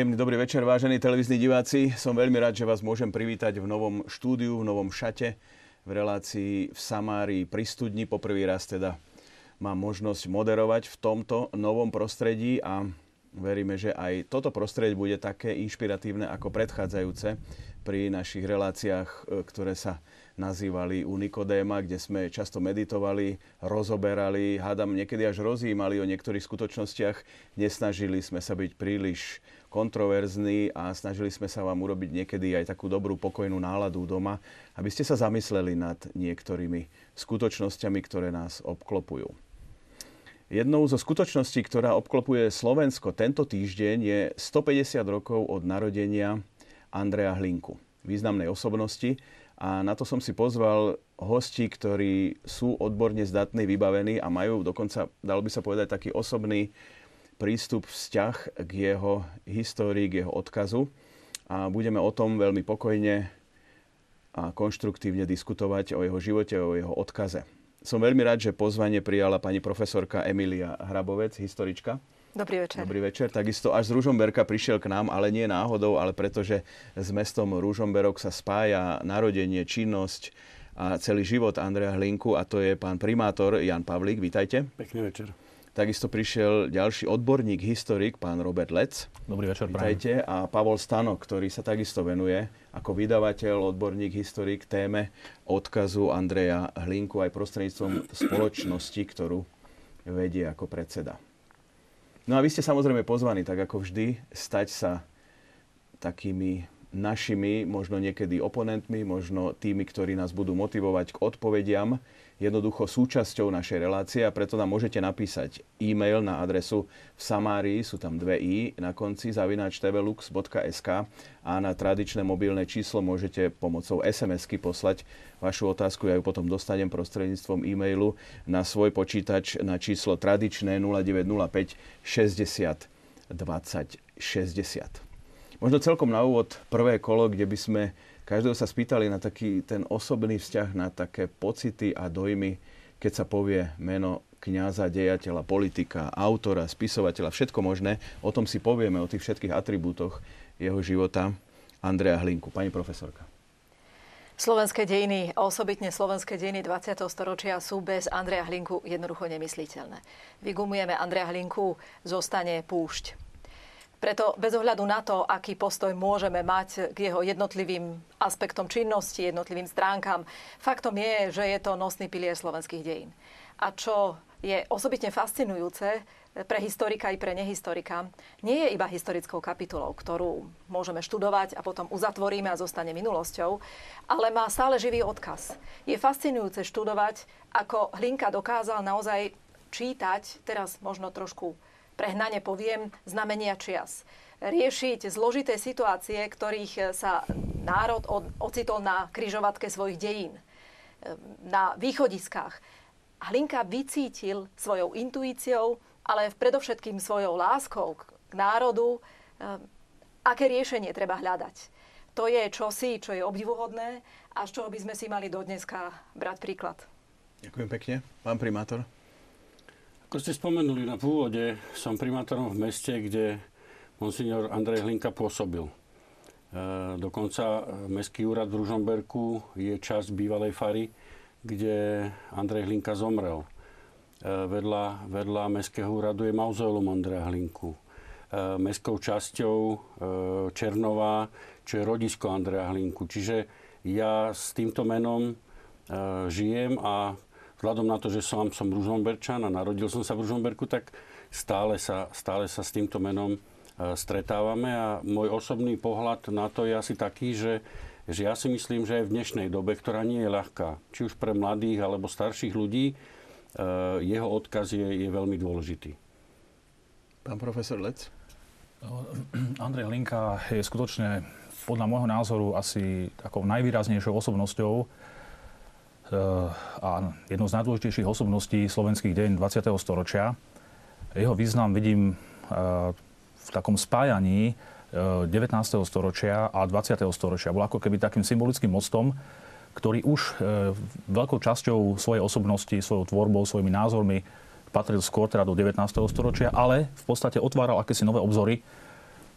Príjemný dobrý večer, vážení televízni diváci. Som veľmi rád, že vás môžem privítať v novom štúdiu, v novom šate, v relácii v Samárii pri studni. Poprvý raz teda mám možnosť moderovať v tomto novom prostredí a veríme, že aj toto prostredie bude také inšpiratívne ako predchádzajúce pri našich reláciách, e, ktoré sa nazývali u Nikodéma, kde sme často meditovali, rozoberali, hádam niekedy až rozjímali o niektorých skutočnostiach. Nesnažili sme sa byť príliš kontroverzní a snažili sme sa vám urobiť niekedy aj takú dobrú pokojnú náladu doma, aby ste sa zamysleli nad niektorými skutočnosťami, ktoré nás obklopujú. Jednou zo skutočností, ktorá obklopuje Slovensko tento týždeň, je 150 rokov od narodenia Andreja Hlinku, významnej osobnosti, a na to som si pozval hosti, ktorí sú odborne zdatní, vybavení a majú dokonca, dalo by sa povedať, taký osobný prístup, vzťah k jeho histórii, k jeho odkazu. A budeme o tom veľmi pokojne a konštruktívne diskutovať o jeho živote, o jeho odkaze. Som veľmi rád, že pozvanie prijala pani profesorka Emilia Hrabovec, historička. Dobrý večer. Dobrý večer. Takisto až z Ružomberka prišiel k nám, ale nie náhodou, ale pretože s mestom Ružomberok sa spája narodenie, činnosť a celý život Andreja Hlinku a to je pán primátor Jan Pavlík. Vítajte. Pekný večer. Takisto prišiel ďalší odborník, historik, pán Robert Lec. Dobrý večer, Vítajte. A Pavol Stanok, ktorý sa takisto venuje ako vydavateľ, odborník, historik téme odkazu Andreja Hlinku aj prostredníctvom spoločnosti, ktorú vedie ako predseda. No a vy ste samozrejme pozvaní, tak ako vždy, stať sa takými našimi, možno niekedy oponentmi, možno tými, ktorí nás budú motivovať k odpovediam jednoducho súčasťou našej relácie a preto nám môžete napísať e-mail na adresu v Samárii, sú tam dve i na konci, zavináč tvlux.sk a na tradičné mobilné číslo môžete pomocou SMS-ky poslať vašu otázku. Ja ju potom dostanem prostredníctvom e-mailu na svoj počítač na číslo tradičné 0905 60 20 60. Možno celkom na úvod prvé kolo, kde by sme každého sa spýtali na taký ten osobný vzťah, na také pocity a dojmy, keď sa povie meno kňaza, dejateľa, politika, autora, spisovateľa, všetko možné. O tom si povieme, o tých všetkých atribútoch jeho života. Andrea Hlinku, pani profesorka. Slovenské dejiny, osobitne slovenské dejiny 20. storočia sú bez Andreja Hlinku jednoducho nemysliteľné. Vygumujeme Andreja Hlinku, zostane púšť preto bez ohľadu na to, aký postoj môžeme mať k jeho jednotlivým aspektom činnosti, jednotlivým stránkam, faktom je, že je to nosný pilier slovenských dejín. A čo je osobitne fascinujúce pre historika i pre nehistorika, nie je iba historickou kapitulou, ktorú môžeme študovať a potom uzatvoríme a zostane minulosťou, ale má stále živý odkaz. Je fascinujúce študovať, ako Hlinka dokázal naozaj čítať, teraz možno trošku prehnane poviem, znamenia čias. Riešiť zložité situácie, ktorých sa národ ocitol na kryžovatke svojich dejín, na východiskách. Hlinka vycítil svojou intuíciou, ale predovšetkým svojou láskou k národu, aké riešenie treba hľadať. To je čosi, čo je obdivuhodné a z čoho by sme si mali do dneska brať príklad. Ďakujem pekne. Pán primátor. Ako ste spomenuli na pôvode, som primátorom v meste, kde monsignor Andrej Hlinka pôsobil. E, dokonca Mestský úrad v Ružomberku je časť bývalej fary, kde Andrej Hlinka zomrel. E, vedľa, vedľa Mestského úradu je mauzoleum Andreja Hlinku. E, mestskou časťou e, Černová, čo je rodisko Andreja Hlinku. Čiže ja s týmto menom žijem a vzhľadom na to, že som, som Ružomberčan a narodil som sa v Ružomberku, tak stále sa, stále sa s týmto menom e, stretávame a môj osobný pohľad na to je asi taký, že, že ja si myslím, že aj v dnešnej dobe, ktorá nie je ľahká, či už pre mladých alebo starších ľudí, e, jeho odkaz je, je veľmi dôležitý. Pán profesor Lec? Andrej Linka je skutočne podľa môjho názoru asi takou najvýraznejšou osobnosťou, a jednou z najdôležitejších osobností slovenských dejín 20. storočia. Jeho význam vidím e, v takom spájaní 19. E, storočia a 20. storočia. Bol ako keby takým symbolickým mostom, ktorý už veľkou časťou svojej osobnosti, svojou tvorbou, svojimi názormi patril skôr teda do 19. storočia, ale v podstate otváral akési nové obzory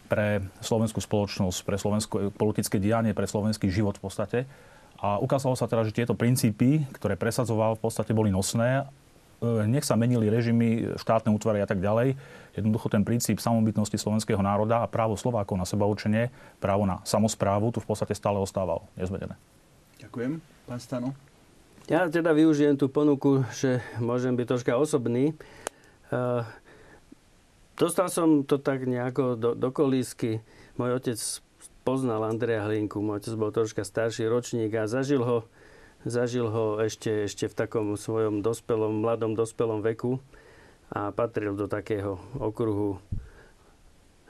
pre slovenskú spoločnosť, pre slovenské politické dianie, pre slovenský život v podstate. A ukázalo sa teda, že tieto princípy, ktoré presadzoval, v podstate boli nosné. E, nech sa menili režimy, štátne útvary a tak ďalej. Jednoducho ten princíp samobytnosti slovenského národa a právo Slovákov na seba učenie, právo na samozprávu tu v podstate stále ostával nezmenené. Ďakujem. Pán Stano? Ja teda využijem tú ponuku, že môžem byť troška osobný. Uh, dostal som to tak nejako do, do kolísky. Môj otec poznal Andreja Hlinku. Môj otec bol troška starší ročník a zažil ho, zažil ho ešte, ešte v takom svojom dospelom, mladom dospelom veku a patril do takého okruhu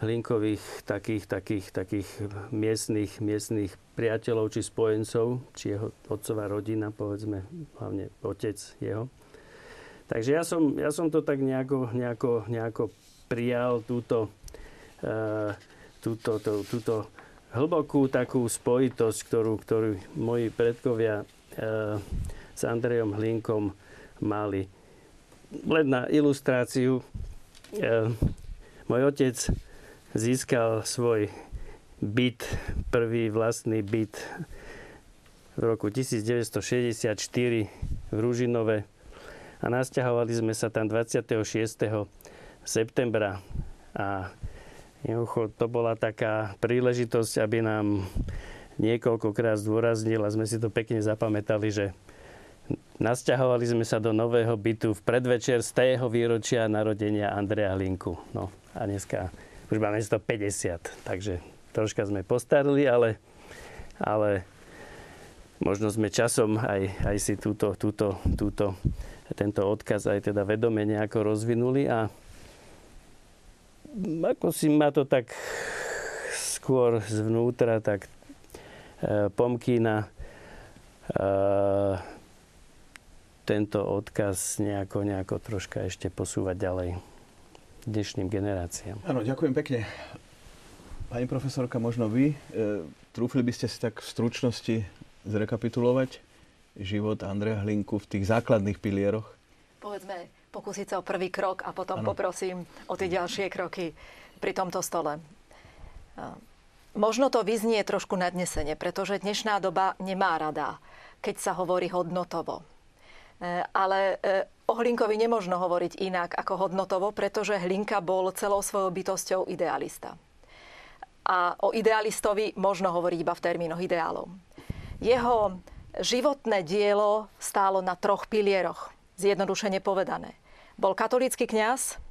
Hlinkových takých, takých, takých miestných, miestných priateľov či spojencov, či jeho otcová rodina, povedzme, hlavne otec jeho. Takže ja som, ja som to tak nejako, nejako, nejako prijal túto, uh, túto, tú, túto hlbokú takú spojitosť, ktorú, ktorú moji predkovia uh, s Andrejom Hlinkom mali. Len na ilustráciu, uh, môj otec získal svoj byt, prvý vlastný byt v roku 1964 v Ružinove a nasťahovali sme sa tam 26. septembra a to bola taká príležitosť, aby nám niekoľkokrát zdôraznil a sme si to pekne zapamätali, že nasťahovali sme sa do nového bytu v predvečer z tého výročia narodenia Andreja Linku. No a dneska už máme 150, takže troška sme postarili, ale, ale možno sme časom aj, aj si túto, túto, túto, tento odkaz aj teda vedome nejako rozvinuli a ako si ma to tak skôr zvnútra tak e, pomkýna e, tento odkaz nejako, nejako troška ešte posúvať ďalej dnešným generáciám. Áno, ďakujem pekne. Pani profesorka, možno vy, e, trúfli by ste si tak v stručnosti zrekapitulovať život Andreja Hlinku v tých základných pilieroch? Povedzme, pokúsiť sa o prvý krok a potom ano. poprosím o tie ďalšie kroky pri tomto stole. E, možno to vyznie trošku nadnesene, pretože dnešná doba nemá rada, keď sa hovorí hodnotovo. E, ale e, O Hlinkovi nemožno hovoriť inak ako hodnotovo, pretože Hlinka bol celou svojou bytosťou idealista. A o idealistovi možno hovoriť iba v termínoch ideálov. Jeho životné dielo stálo na troch pilieroch, zjednodušene povedané. Bol katolícky kňaz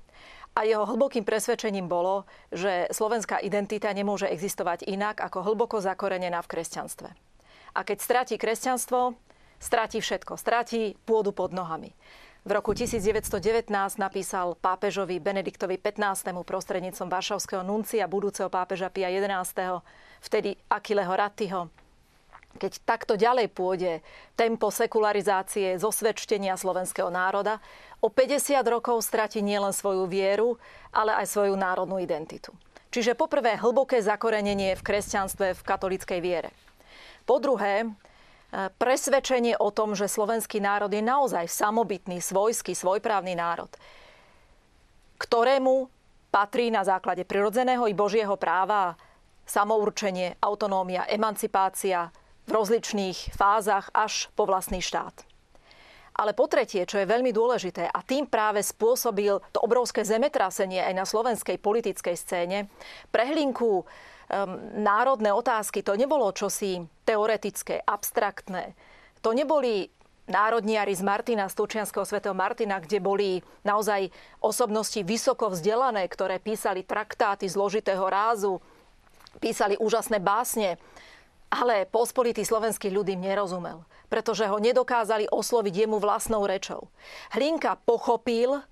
a jeho hlbokým presvedčením bolo, že slovenská identita nemôže existovať inak ako hlboko zakorenená v kresťanstve. A keď stratí kresťanstvo, stratí všetko. Stratí pôdu pod nohami. V roku 1919 napísal pápežovi Benediktovi XV. prostrednícom Varšavského nuncia budúceho pápeža Pia XI. vtedy Akileho Rattiho. Keď takto ďalej pôjde tempo sekularizácie, zosvedčenia slovenského národa, o 50 rokov stratí nielen svoju vieru, ale aj svoju národnú identitu. Čiže poprvé hlboké zakorenenie v kresťanstve, v katolickej viere. Po druhé, presvedčenie o tom, že slovenský národ je naozaj samobytný, svojský, svojprávny národ, ktorému patrí na základe prirodzeného i božieho práva samourčenie, autonómia, emancipácia v rozličných fázach až po vlastný štát. Ale po tretie, čo je veľmi dôležité, a tým práve spôsobil to obrovské zemetrasenie aj na slovenskej politickej scéne, prehlinku um, národné otázky, to nebolo čosi teoretické, abstraktné. To neboli národniari z Martina, z Tučianského svätého Martina, kde boli naozaj osobnosti vysoko vzdelané, ktoré písali traktáty zložitého rázu, písali úžasné básne, ale pospolitý slovenský ľud im nerozumel, pretože ho nedokázali osloviť jemu vlastnou rečou. Hlinka pochopil,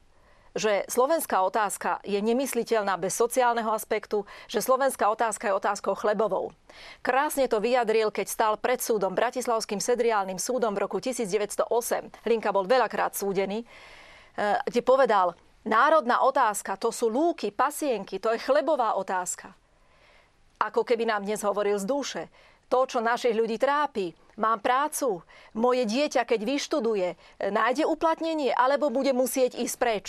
že slovenská otázka je nemysliteľná bez sociálneho aspektu, že slovenská otázka je otázkou chlebovou. Krásne to vyjadril, keď stál pred súdom, Bratislavským sedriálnym súdom v roku 1908. Linka bol veľakrát súdený, eh, kde povedal, národná otázka, to sú lúky, pasienky, to je chlebová otázka. Ako keby nám dnes hovoril z duše. To, čo našich ľudí trápi, mám prácu, moje dieťa, keď vyštuduje, nájde uplatnenie alebo bude musieť ísť preč.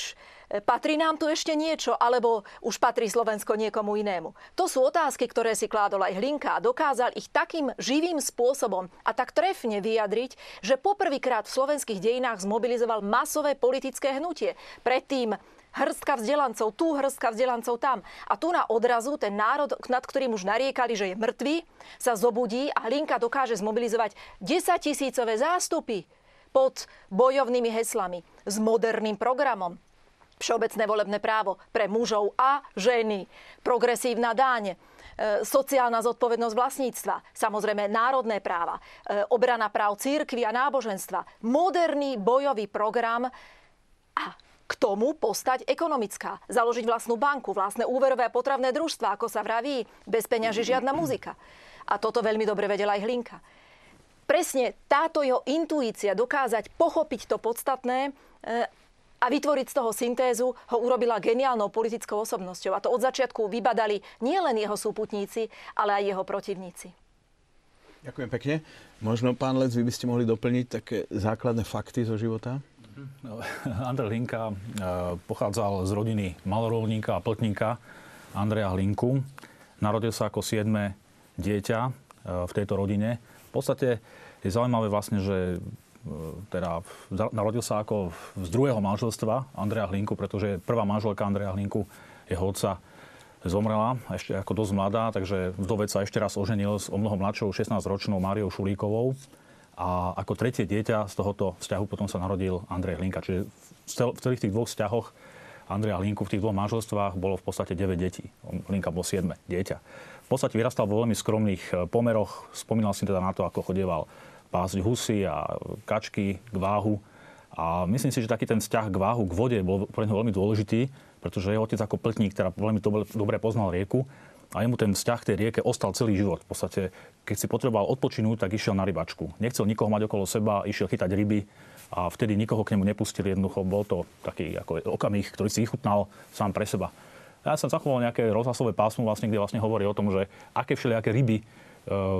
Patrí nám tu ešte niečo, alebo už patrí Slovensko niekomu inému? To sú otázky, ktoré si kládol aj Hlinka a dokázal ich takým živým spôsobom a tak trefne vyjadriť, že poprvýkrát v slovenských dejinách zmobilizoval masové politické hnutie. Predtým hrstka vzdelancov tu, hrstka vzdelancov tam. A tu na odrazu ten národ, nad ktorým už nariekali, že je mŕtvý, sa zobudí a Hlinka dokáže zmobilizovať 10 tisícové zástupy pod bojovnými heslami, s moderným programom. Všeobecné volebné právo pre mužov a ženy, progresívna dáň, e, sociálna zodpovednosť vlastníctva, samozrejme národné práva, e, obrana práv církvy a náboženstva, moderný bojový program a k tomu postať ekonomická. Založiť vlastnú banku, vlastné úverové a potravné družstva, ako sa vraví, bez peňaží žiadna muzika. A toto veľmi dobre vedela aj Hlinka. Presne táto jeho intuícia dokázať pochopiť to podstatné e, a vytvoriť z toho syntézu ho urobila geniálnou politickou osobnosťou. A to od začiatku vybadali nielen jeho súputníci, ale aj jeho protivníci. Ďakujem pekne. Možno, pán Lec, vy by ste mohli doplniť také základné fakty zo života? No, Andrej Hlinka e, pochádzal z rodiny malorovníka a pltníka Andreja Hlinku. Narodil sa ako siedme dieťa e, v tejto rodine. V podstate je zaujímavé vlastne, že e, teda narodil sa ako z druhého manželstva Andreja Hlinku, pretože prvá manželka Andreja Hlinku, jeho otca, zomrela ešte ako dosť mladá, takže vdovec sa ešte raz oženil s o mnoho mladšou 16-ročnou Máriou Šulíkovou. A ako tretie dieťa z tohoto vzťahu potom sa narodil Andrej Hlinka. Čiže v celých tých dvoch vzťahoch Andreja Hlinku v tých dvoch manželstvách bolo v podstate 9 detí. Hlinka bol 7 dieťa. V podstate vyrastal vo veľmi skromných e, pomeroch. Spomínal si teda na to, ako chodieval pásť husy a kačky k váhu. A myslím si, že taký ten vzťah k váhu, k vode bol pre neho veľmi dôležitý, pretože jeho otec ako pltník, teda veľmi dobre poznal rieku a jemu ten vzťah tej rieke ostal celý život. V podstate, keď si potreboval odpočinúť, tak išiel na rybačku. Nechcel nikoho mať okolo seba, išiel chytať ryby a vtedy nikoho k nemu nepustili. Jednoducho bol to taký ako okamih, ktorý si vychutnal sám pre seba. Ja som zachoval nejaké rozhlasové pásmo, vlastne, kde vlastne hovorí o tom, že aké všelijaké ryby e,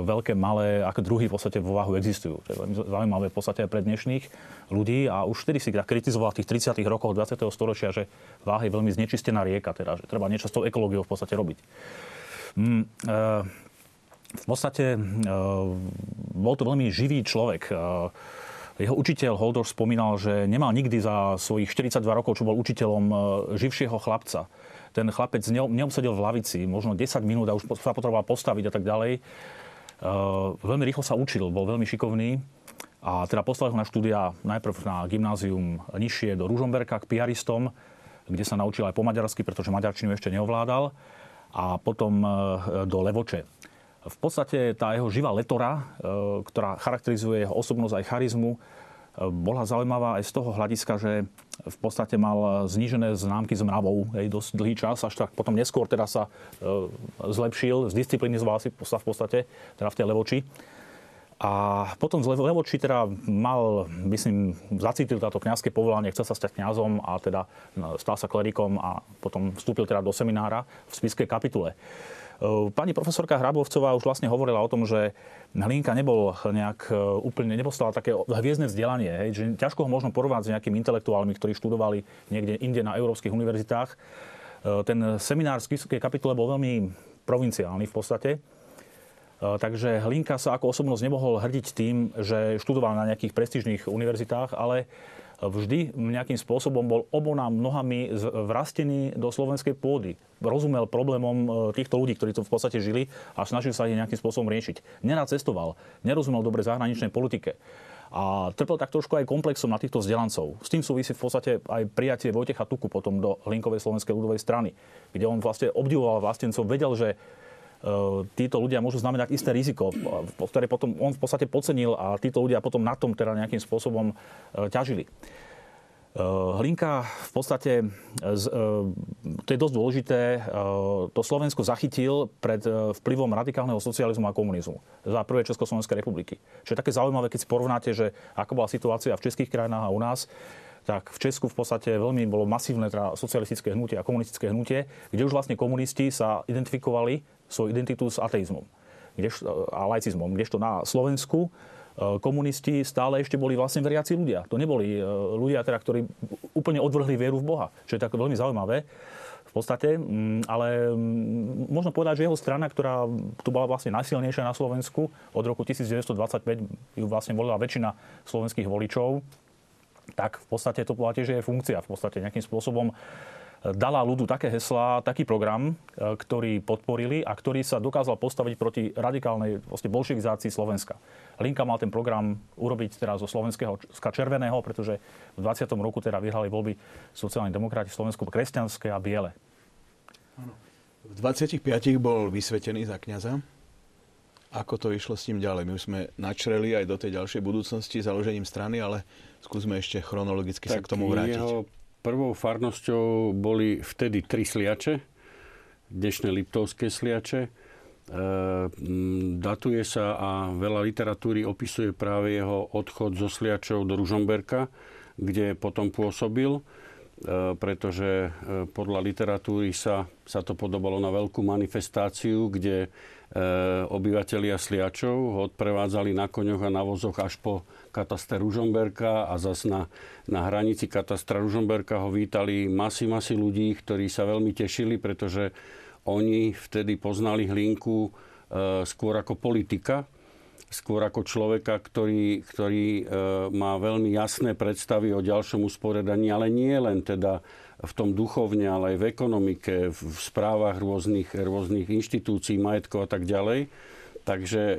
veľké, malé, ako druhy v podstate vo váhu existujú. To je veľmi zaujímavé v podstate aj pre dnešných ľudí a už vtedy si tak kritizoval v tých 30. rokoch 20. storočia, že váha je veľmi znečistená rieka, teda, že treba niečo s tou ekológiou v podstate robiť. Mm, eh, v podstate eh, bol to veľmi živý človek. Eh, jeho učiteľ Holdor spomínal, že nemal nikdy za svojich 42 rokov, čo bol učiteľom živšieho chlapca. Ten chlapec neobsedil v lavici, možno 10 minút a už sa potreboval postaviť a tak ďalej. Veľmi rýchlo sa učil, bol veľmi šikovný. A teda poslal ho na štúdia najprv na gymnázium nižšie do Ružomberka k piaristom, kde sa naučil aj po maďarsky, pretože maďarčinu ešte neovládal a potom e, do Levoče. V podstate tá jeho živá letora, e, ktorá charakterizuje jeho osobnosť aj charizmu, e, bola zaujímavá aj z toho hľadiska, že v podstate mal znížené známky s mravou aj dosť dlhý čas, až tak potom neskôr teda sa zlepšil, zdisciplinizoval si v podstate, teda v tej Levoči. A potom z Levoči teda mal, myslím, zacítil táto kňazské povolanie, chcel sa stať kňazom a teda no, stal sa klerikom a potom vstúpil teda do seminára v spiskej kapitule. E, pani profesorka Hrabovcová už vlastne hovorila o tom, že Hlinka nebol nejak e, úplne, nedostal také hviezdne vzdelanie, hej, že ťažko ho možno porovnať s nejakými intelektuálmi, ktorí študovali niekde inde na európskych univerzitách. E, ten seminár v spiskej kapitule bol veľmi provinciálny v podstate takže Hlinka sa ako osobnosť nemohol hrdiť tým, že študoval na nejakých prestížnych univerzitách, ale vždy nejakým spôsobom bol obonám nohami vrastený do slovenskej pôdy. Rozumel problémom e, týchto ľudí, ktorí tu v podstate žili a snažil sa ich nejakým spôsobom riešiť. Nerad cestoval, nerozumel dobre zahraničnej politike. A trpel tak trošku aj komplexom na týchto vzdelancov. S tým súvisí v podstate aj prijatie Vojtecha Tuku potom do Hlinkovej slovenskej ľudovej strany, kde on vlastne obdivoval vlastencov, vedel, že E, títo ľudia môžu znamenať isté riziko, ktoré potom on v podstate podcenil a títo ľudia potom na tom teda nejakým spôsobom e, ťažili. E, Hlinka v podstate, to je dosť dôležité, to Slovensko zachytil pred vplyvom radikálneho socializmu a komunizmu za prvé Československej republiky. Čo je také zaujímavé, keď si porovnáte, že ako bola situácia v českých krajinách a u nás, tak v Česku v podstate veľmi bolo masívne teda socialistické hnutie a komunistické hnutie, kde už vlastne komunisti sa identifikovali svoju identitu s ateizmom a laicizmom. Kdežto na Slovensku komunisti stále ešte boli vlastne veriaci ľudia. To neboli ľudia, teda, ktorí úplne odvrhli vieru v Boha, čo je tak veľmi zaujímavé v podstate, mm, ale mm, možno povedať, že jeho strana, ktorá tu bola vlastne najsilnejšia na Slovensku, od roku 1925 ju vlastne volila väčšina slovenských voličov, tak v podstate to bola tiež jej funkcia. V podstate nejakým spôsobom e, dala ľudu také heslá, taký program, e, ktorý podporili a ktorý sa dokázal postaviť proti radikálnej vlastne bolševizácii Slovenska. Linka mal ten program urobiť teraz zo slovenského červeného, pretože v 20. roku teda vyhrali voľby sociálni demokrati v Slovensku kresťanské a biele. V 25 bol vysvetený za kňaza. Ako to išlo s tým ďalej? My už sme načreli aj do tej ďalšej budúcnosti založením strany, ale skúsme ešte chronologicky tak sa k tomu vrátiť. Jeho prvou farnosťou boli vtedy tri sliače, dnešné Liptovské sliače. E, datuje sa a veľa literatúry opisuje práve jeho odchod zo Sliačov do Ružomberka, kde potom pôsobil. E, pretože e, podľa literatúry sa, sa to podobalo na veľkú manifestáciu, kde obyvateľia Sliačov ho odprevádzali na koňoch a na vozoch až po katastre Ružomberka a zas na, na hranici katastra Ružomberka ho vítali masy, masy ľudí, ktorí sa veľmi tešili, pretože oni vtedy poznali Hlinku skôr ako politika, skôr ako človeka, ktorý, ktorý e, má veľmi jasné predstavy o ďalšom usporiadaní, ale nie len teda v tom duchovne, ale aj v ekonomike, v správach rôznych, rôznych inštitúcií, majetkov a tak ďalej. Takže e,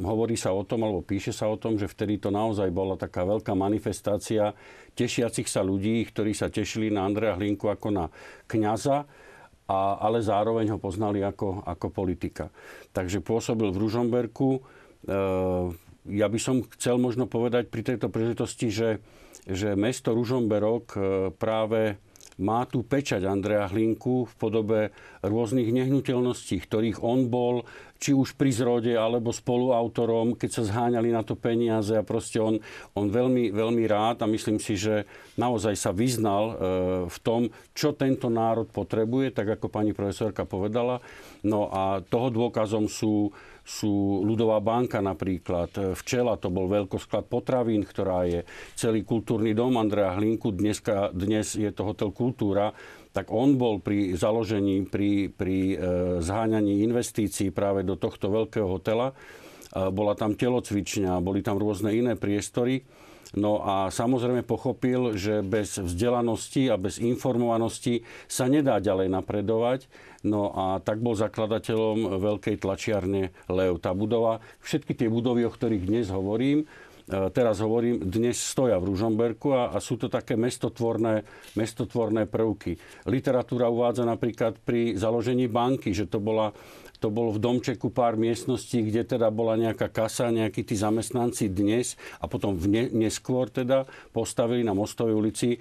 hovorí sa o tom, alebo píše sa o tom, že vtedy to naozaj bola taká veľká manifestácia tešiacich sa ľudí, ktorí sa tešili na Andreja Hlinku ako na kňaza, a, ale zároveň ho poznali ako, ako politika. Takže pôsobil v Ružomberku. E, ja by som chcel možno povedať pri tejto príležitosti, že, že mesto Ružomberok e, práve má tu pečať Andrea Hlinku v podobe rôznych nehnuteľností, ktorých on bol či už pri zrode alebo spoluautorom, keď sa zháňali na to peniaze a proste on, on veľmi, veľmi rád a myslím si, že naozaj sa vyznal e, v tom, čo tento národ potrebuje, tak ako pani profesorka povedala. No a toho dôkazom sú sú ľudová banka napríklad. Včela to bol veľkosklad potravín, ktorá je celý kultúrny dom Andrea Hlinku. Dneska, dnes je to hotel Kultúra tak on bol pri založení, pri, pri e, zháňaní investícií práve do tohto veľkého hotela. E, bola tam telocvičňa, boli tam rôzne iné priestory. No a samozrejme pochopil, že bez vzdelanosti a bez informovanosti sa nedá ďalej napredovať. No a tak bol zakladateľom veľkej tlačiarne Leo. Tá budova, všetky tie budovy, o ktorých dnes hovorím, teraz hovorím, dnes stoja v Ružomberku a, a sú to také mestotvorné, mestotvorné prvky. Literatúra uvádza napríklad pri založení banky, že to bola to bolo v domčeku pár miestností, kde teda bola nejaká kasa, nejakí tí zamestnanci dnes a potom v ne, neskôr teda postavili na Mostovej ulici, e,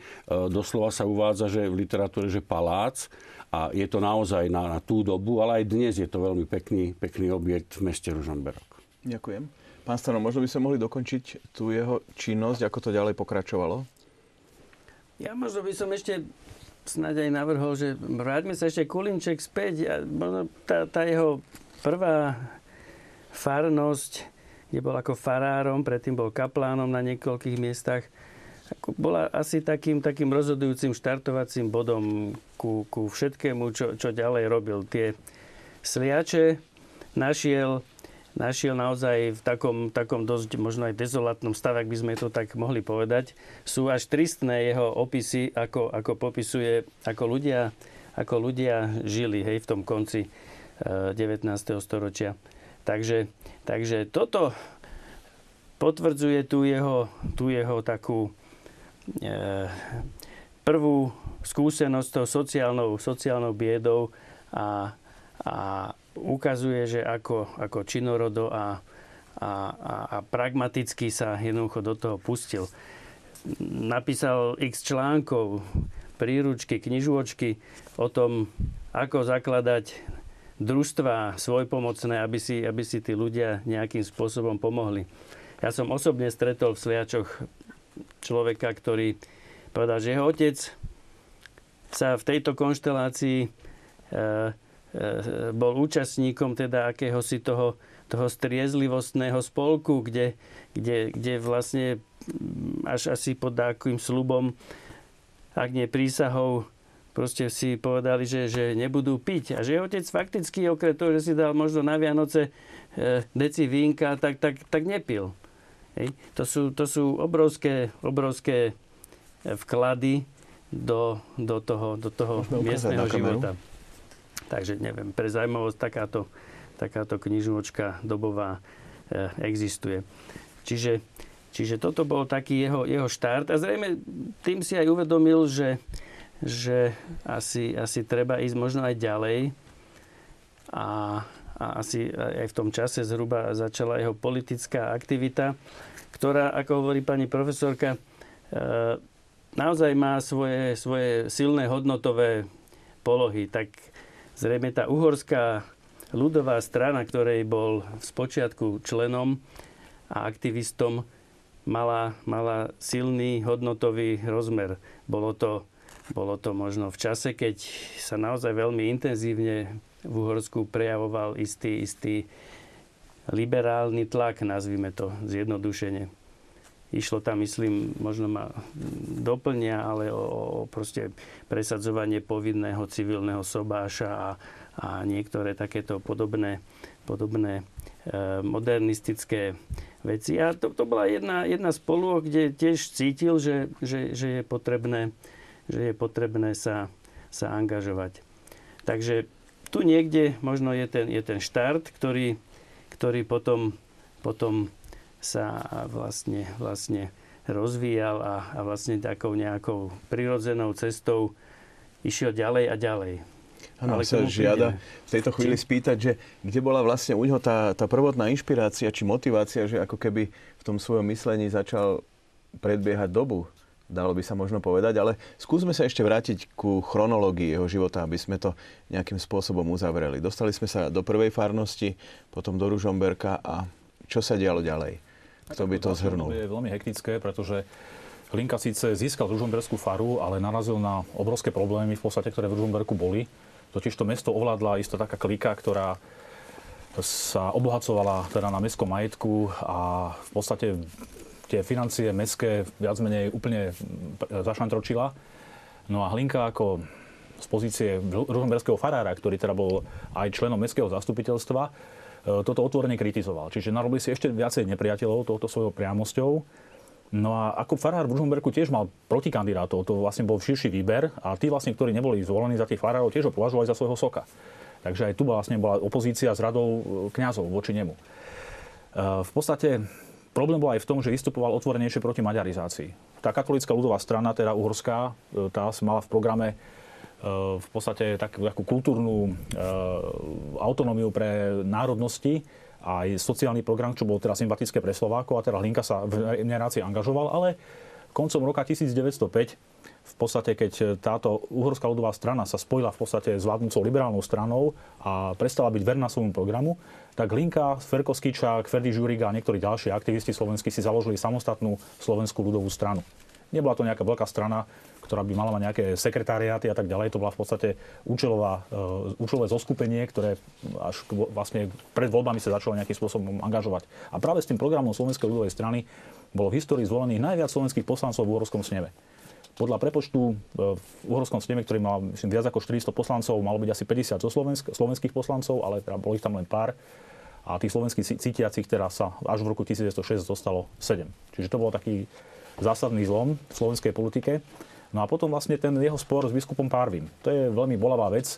doslova sa uvádza, že v literatúre, že palác a je to naozaj na, na tú dobu, ale aj dnes je to veľmi pekný, pekný objekt v meste Ružomberok. Ďakujem. Pán Stano, možno by sme mohli dokončiť tú jeho činnosť, ako to ďalej pokračovalo? Ja možno by som ešte snáď aj navrhol, že vráťme sa ešte Kulinček späť. Možno tá, tá jeho prvá farnosť, kde bol ako farárom, predtým bol kaplánom na niekoľkých miestach, ako bola asi takým, takým rozhodujúcim štartovacím bodom ku, ku všetkému, čo, čo ďalej robil. Tie sliače našiel našiel naozaj v takom, takom dosť možno aj dezolátnom stave, ak by sme to tak mohli povedať. Sú až tristné jeho opisy, ako, ako popisuje, ako ľudia, ako ľudia žili hej, v tom konci 19. Eh, storočia. Takže, takže toto potvrdzuje tú jeho, tú jeho takú e, prvú skúsenosť s tou sociálnou, sociálnou biedou a, a ukazuje, že ako, ako činorodo a, a, a, a pragmaticky sa jednoducho do toho pustil. Napísal x článkov, príručky, knižôčky o tom, ako zakladať družstva svojpomocné, aby si, aby si tí ľudia nejakým spôsobom pomohli. Ja som osobne stretol v Sliačoch človeka, ktorý povedal, že jeho otec sa v tejto konštelácii e, bol účastníkom teda akéhosi toho, toho striezlivostného spolku, kde, kde, kde vlastne mm, až asi pod takým slubom, ak nie prísahou, proste si povedali, že, že nebudú piť. A že otec fakticky, okrem toho, že si dal možno na Vianoce e, deci vínka, tak, tak, tak nepil. Hej. To, sú, to sú obrovské, obrovské e, vklady do, do toho, do toho miestneho života. Takže neviem, pre zaujímavosť takáto, takáto knižnočka dobová e, existuje. Čiže, čiže toto bol taký jeho, jeho štart a zrejme tým si aj uvedomil, že, že asi, asi treba ísť možno aj ďalej. A, a asi aj v tom čase zhruba začala jeho politická aktivita, ktorá, ako hovorí pani profesorka, e, naozaj má svoje, svoje silné hodnotové polohy. Tak zrejme tá uhorská ľudová strana, ktorej bol v spočiatku členom a aktivistom, mala, mala silný hodnotový rozmer. Bolo to bolo to možno v čase, keď sa naozaj veľmi intenzívne v Uhorsku prejavoval istý, istý liberálny tlak, nazvime to zjednodušene. Išlo tam, myslím, možno ma doplnia, ale o, o proste presadzovanie povinného civilného sobáša a, a niektoré takéto podobné, podobné e, modernistické veci. A to, to bola jedna, jedna z kde tiež cítil, že, že, že je potrebné že je potrebné sa, sa angažovať. Takže tu niekde možno je ten, je ten štart, ktorý, ktorý potom, potom sa vlastne, vlastne rozvíjal a, a vlastne takou nejakou prirodzenou cestou išiel ďalej a ďalej. Áno, sa žiada v tejto chvíli či... spýtať, že kde bola vlastne u neho tá, tá prvotná inšpirácia či motivácia, že ako keby v tom svojom myslení začal predbiehať dobu dalo by sa možno povedať, ale skúsme sa ešte vrátiť ku chronológii jeho života, aby sme to nejakým spôsobom uzavreli. Dostali sme sa do prvej farnosti, potom do Ružomberka a čo sa dialo ďalej? Kto by to zhrnul? Je veľmi hektické, pretože Hlinka síce získal Ružomberskú faru, ale narazil na obrovské problémy, v podstate, ktoré v Ružomberku boli. Totiž to mesto ovládla isto taká klika, ktorá sa obohacovala teda na mestskom majetku a v podstate tie financie mestské viac menej úplne zašantročila. No a Hlinka ako z pozície ružomberského farára, ktorý teda bol aj členom mestského zastupiteľstva, toto otvorene kritizoval. Čiže narobili si ešte viacej nepriateľov touto svojou priamosťou. No a ako farár v Ružomberku tiež mal protikandidátov, to vlastne bol širší výber a tí vlastne, ktorí neboli zvolení za tých farárov, tiež ho považovali za svojho soka. Takže aj tu vlastne bola opozícia s radou e, kňazov voči nemu. E, v podstate Problém bol aj v tom, že vystupoval otvorenejšie proti maďarizácii. Tá katolická ľudová strana, teda uhorská, e, tá mala v programe e, v podstate takú, takú kultúrnu e, autonómiu pre národnosti aj sociálny program, čo bol teda sympatické pre Slovákov a teda Hlinka sa v generácii angažoval, ale koncom roka 1905 v podstate, keď táto uhorská ľudová strana sa spojila v podstate s vládnúcou liberálnou stranou a prestala byť verná svojmu programu, tak Linka, Ferkoskičák, Ferdy Žuriga a niektorí ďalší aktivisti slovenskí si založili samostatnú slovenskú ľudovú stranu. Nebola to nejaká veľká strana, ktorá by mala mať nejaké sekretariáty a tak ďalej. To bola v podstate účelová, uh, účelové zoskupenie, ktoré až vlastne pred voľbami sa začalo nejakým spôsobom angažovať. A práve s tým programom Slovenskej ľudovej strany bolo v histórii zvolených najviac slovenských poslancov v Uhorskom sneme. Podľa prepočtu e, v Uhorskom sneme, ktorý mal myslím, viac ako 400 poslancov, malo byť asi 50 zo slovensk- slovenských poslancov, ale teda boli tam len pár. A tých slovenských cítiacich teraz sa až v roku 1906 zostalo 7. Čiže to bol taký zásadný zlom v slovenskej politike. No a potom vlastne ten jeho spor s biskupom Párvim. To je veľmi bolavá vec. E,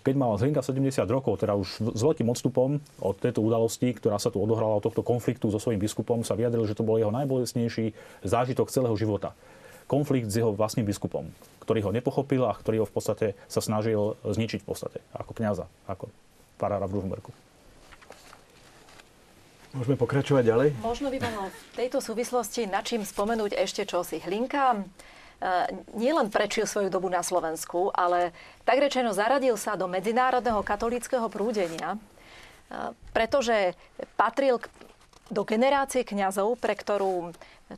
keď mal Hlinka 70 rokov, teda už s veľkým odstupom od tejto udalosti, ktorá sa tu odohrala od tohto konfliktu so svojím biskupom, sa vyjadril, že to bol jeho najbolestnejší zážitok celého života konflikt s jeho vlastným biskupom, ktorý ho nepochopil a ktorý ho v podstate sa snažil zničiť v podstate, ako kňaza, ako farára v Ružomberku. Môžeme pokračovať ďalej? Možno by bolo v tejto súvislosti na čím spomenúť ešte čosi. Hlinka nielen prečil svoju dobu na Slovensku, ale tak rečeno zaradil sa do medzinárodného katolického prúdenia, e, pretože patril do generácie kňazov, pre ktorú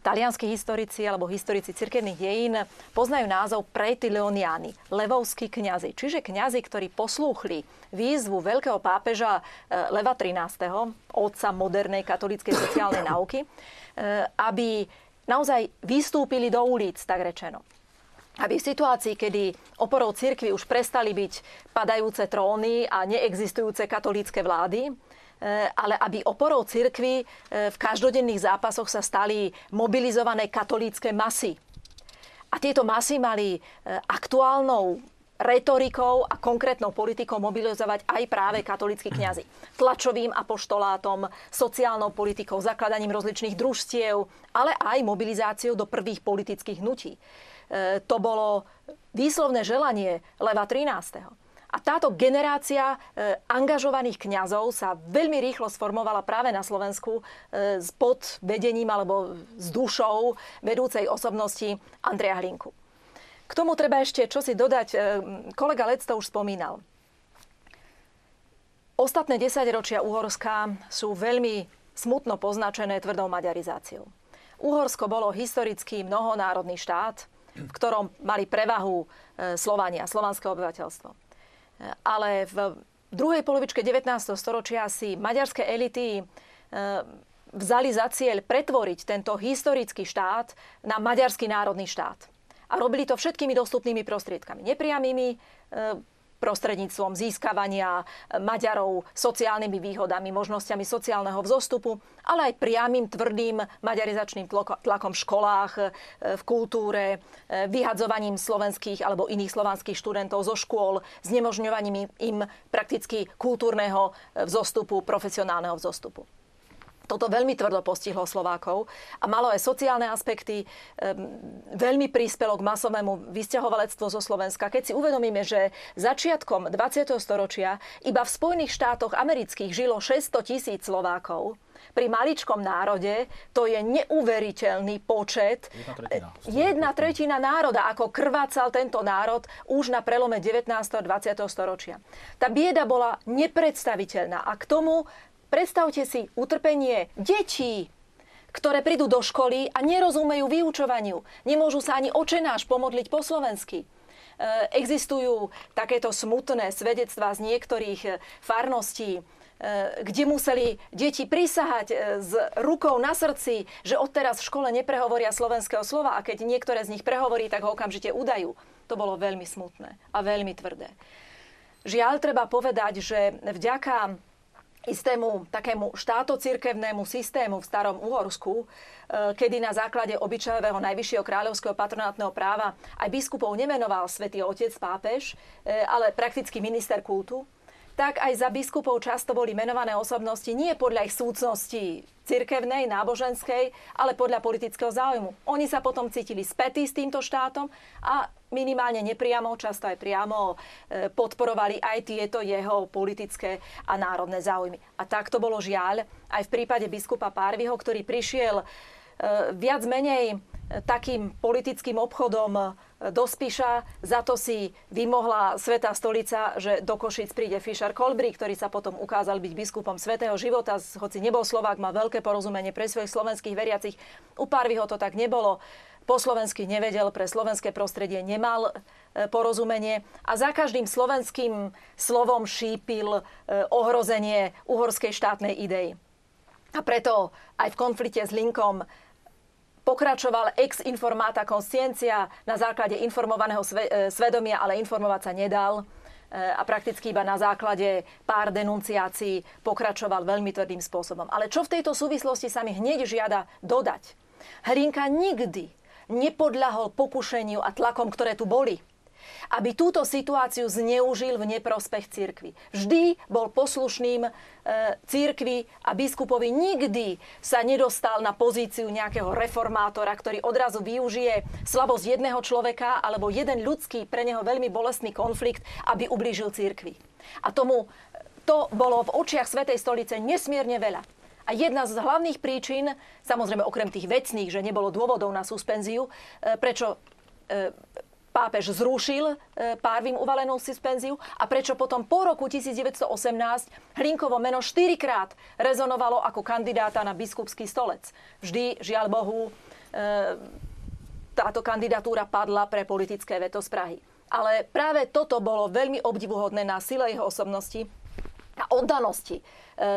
talianskí historici alebo historici cirkevných dejín poznajú názov pretilioniani, levovskí kňazi. Čiže kňazi, ktorí poslúchli výzvu veľkého pápeža e, Leva XIII., otca modernej katolíckej sociálnej nauky, e, aby naozaj vystúpili do ulic, tak rečeno aby v situácii, kedy oporou cirkvi už prestali byť padajúce tróny a neexistujúce katolícke vlády, Eh, ale aby oporou cirkvy eh, v každodenných zápasoch sa stali mobilizované katolícke masy. A tieto masy mali eh, aktuálnou retorikou a konkrétnou politikou mobilizovať aj práve katolíckí kňazi. Tlačovým apoštolátom, sociálnou politikou, zakladaním rozličných družstiev, ale aj mobilizáciou do prvých politických hnutí. To bolo výslovné želanie Leva 13. A táto generácia e, angažovaných kňazov sa veľmi rýchlo sformovala práve na Slovensku e, pod vedením alebo s dušou vedúcej osobnosti Andreja Hlinku. K tomu treba ešte čo si dodať. E, kolega Lec to už spomínal. Ostatné desaťročia Uhorska sú veľmi smutno poznačené tvrdou maďarizáciou. Uhorsko bolo historicky mnohonárodný štát, v ktorom mali prevahu Slovania, slovanské obyvateľstvo ale v druhej polovičke 19. storočia si maďarské elity e, vzali za cieľ pretvoriť tento historický štát na maďarský národný štát. A robili to všetkými dostupnými prostriedkami. Nepriamými, e, prostredníctvom získavania Maďarov sociálnymi výhodami, možnosťami sociálneho vzostupu, ale aj priamým tvrdým maďarizačným tlakom v školách, e, v kultúre, e, vyhadzovaním slovenských alebo iných slovanských študentov zo škôl, znemožňovaním im prakticky kultúrneho e, vzostupu, profesionálneho vzostupu. Toto veľmi tvrdo postihlo Slovákov a malo aj sociálne aspekty. Veľmi prispelo k masovému vysťahovalectvu zo Slovenska. Keď si uvedomíme, že začiatkom 20. storočia iba v Spojených štátoch amerických žilo 600 tisíc Slovákov, pri maličkom národe to je neuveriteľný počet. Jedna tretina. Jedna tretina národa, ako krvácal tento národ už na prelome 19. a 20. storočia. Tá bieda bola nepredstaviteľná a k tomu Predstavte si utrpenie detí, ktoré prídu do školy a nerozumejú vyučovaniu. Nemôžu sa ani očenáš pomodliť po slovensky. E, existujú takéto smutné svedectvá z niektorých e, farností, e, kde museli deti prisahať s rukou na srdci, že odteraz v škole neprehovoria slovenského slova a keď niektoré z nich prehovorí, tak ho okamžite udajú. To bolo veľmi smutné a veľmi tvrdé. Žiaľ, treba povedať, že vďaka istému takému štátocirkevnému systému v starom Uhorsku, e, kedy na základe obyčajového najvyššieho kráľovského patronátneho práva aj biskupov nemenoval svätý otec pápež, e, ale prakticky minister kultu, tak aj za biskupov často boli menované osobnosti nie podľa ich súcnosti cirkevnej, náboženskej, ale podľa politického záujmu. Oni sa potom cítili spätí s týmto štátom a minimálne nepriamo, často aj priamo e, podporovali aj tieto jeho politické a národné záujmy. A tak to bolo žiaľ aj v prípade biskupa Párvyho, ktorý prišiel viac menej takým politickým obchodom e, do Spiša. Za to si vymohla Svetá stolica, že do Košic príde Fischer Kolbry, ktorý sa potom ukázal byť biskupom Svetého života, hoci nebol Slovák, má veľké porozumenie pre svojich slovenských veriacich. U Párvyho to tak nebolo. Po slovensky nevedel, pre slovenské prostredie nemal e, porozumenie a za každým slovenským slovom šípil e, ohrozenie uhorskej štátnej idei. A preto aj v konflikte s Linkom pokračoval ex informáta consciencia na základe informovaného e, svedomia, ale informovať sa nedal e, a prakticky iba na základe pár denunciácií pokračoval veľmi tvrdým spôsobom. Ale čo v tejto súvislosti sa mi hneď žiada dodať? Hrinka nikdy nepodľahol pokušeniu a tlakom, ktoré tu boli aby túto situáciu zneužil v neprospech cirkvi. Vždy bol poslušným e, a biskupovi nikdy sa nedostal na pozíciu nejakého reformátora, ktorý odrazu využije slabosť jedného človeka alebo jeden ľudský, pre neho veľmi bolestný konflikt, aby ublížil cirkvi. A tomu to bolo v očiach Svetej stolice nesmierne veľa. A jedna z hlavných príčin, samozrejme okrem tých vecných, že nebolo dôvodov na suspenziu, e, prečo e, pápež zrušil e, Párvim uvalenú suspenziu a prečo potom po roku 1918 Hlinkovo meno štyrikrát rezonovalo ako kandidáta na biskupský stolec. Vždy, žiaľ Bohu, táto kandidatúra padla pre politické veto z Prahy. Ale práve toto bolo veľmi obdivuhodné na sile jeho osobnosti a oddanosti e,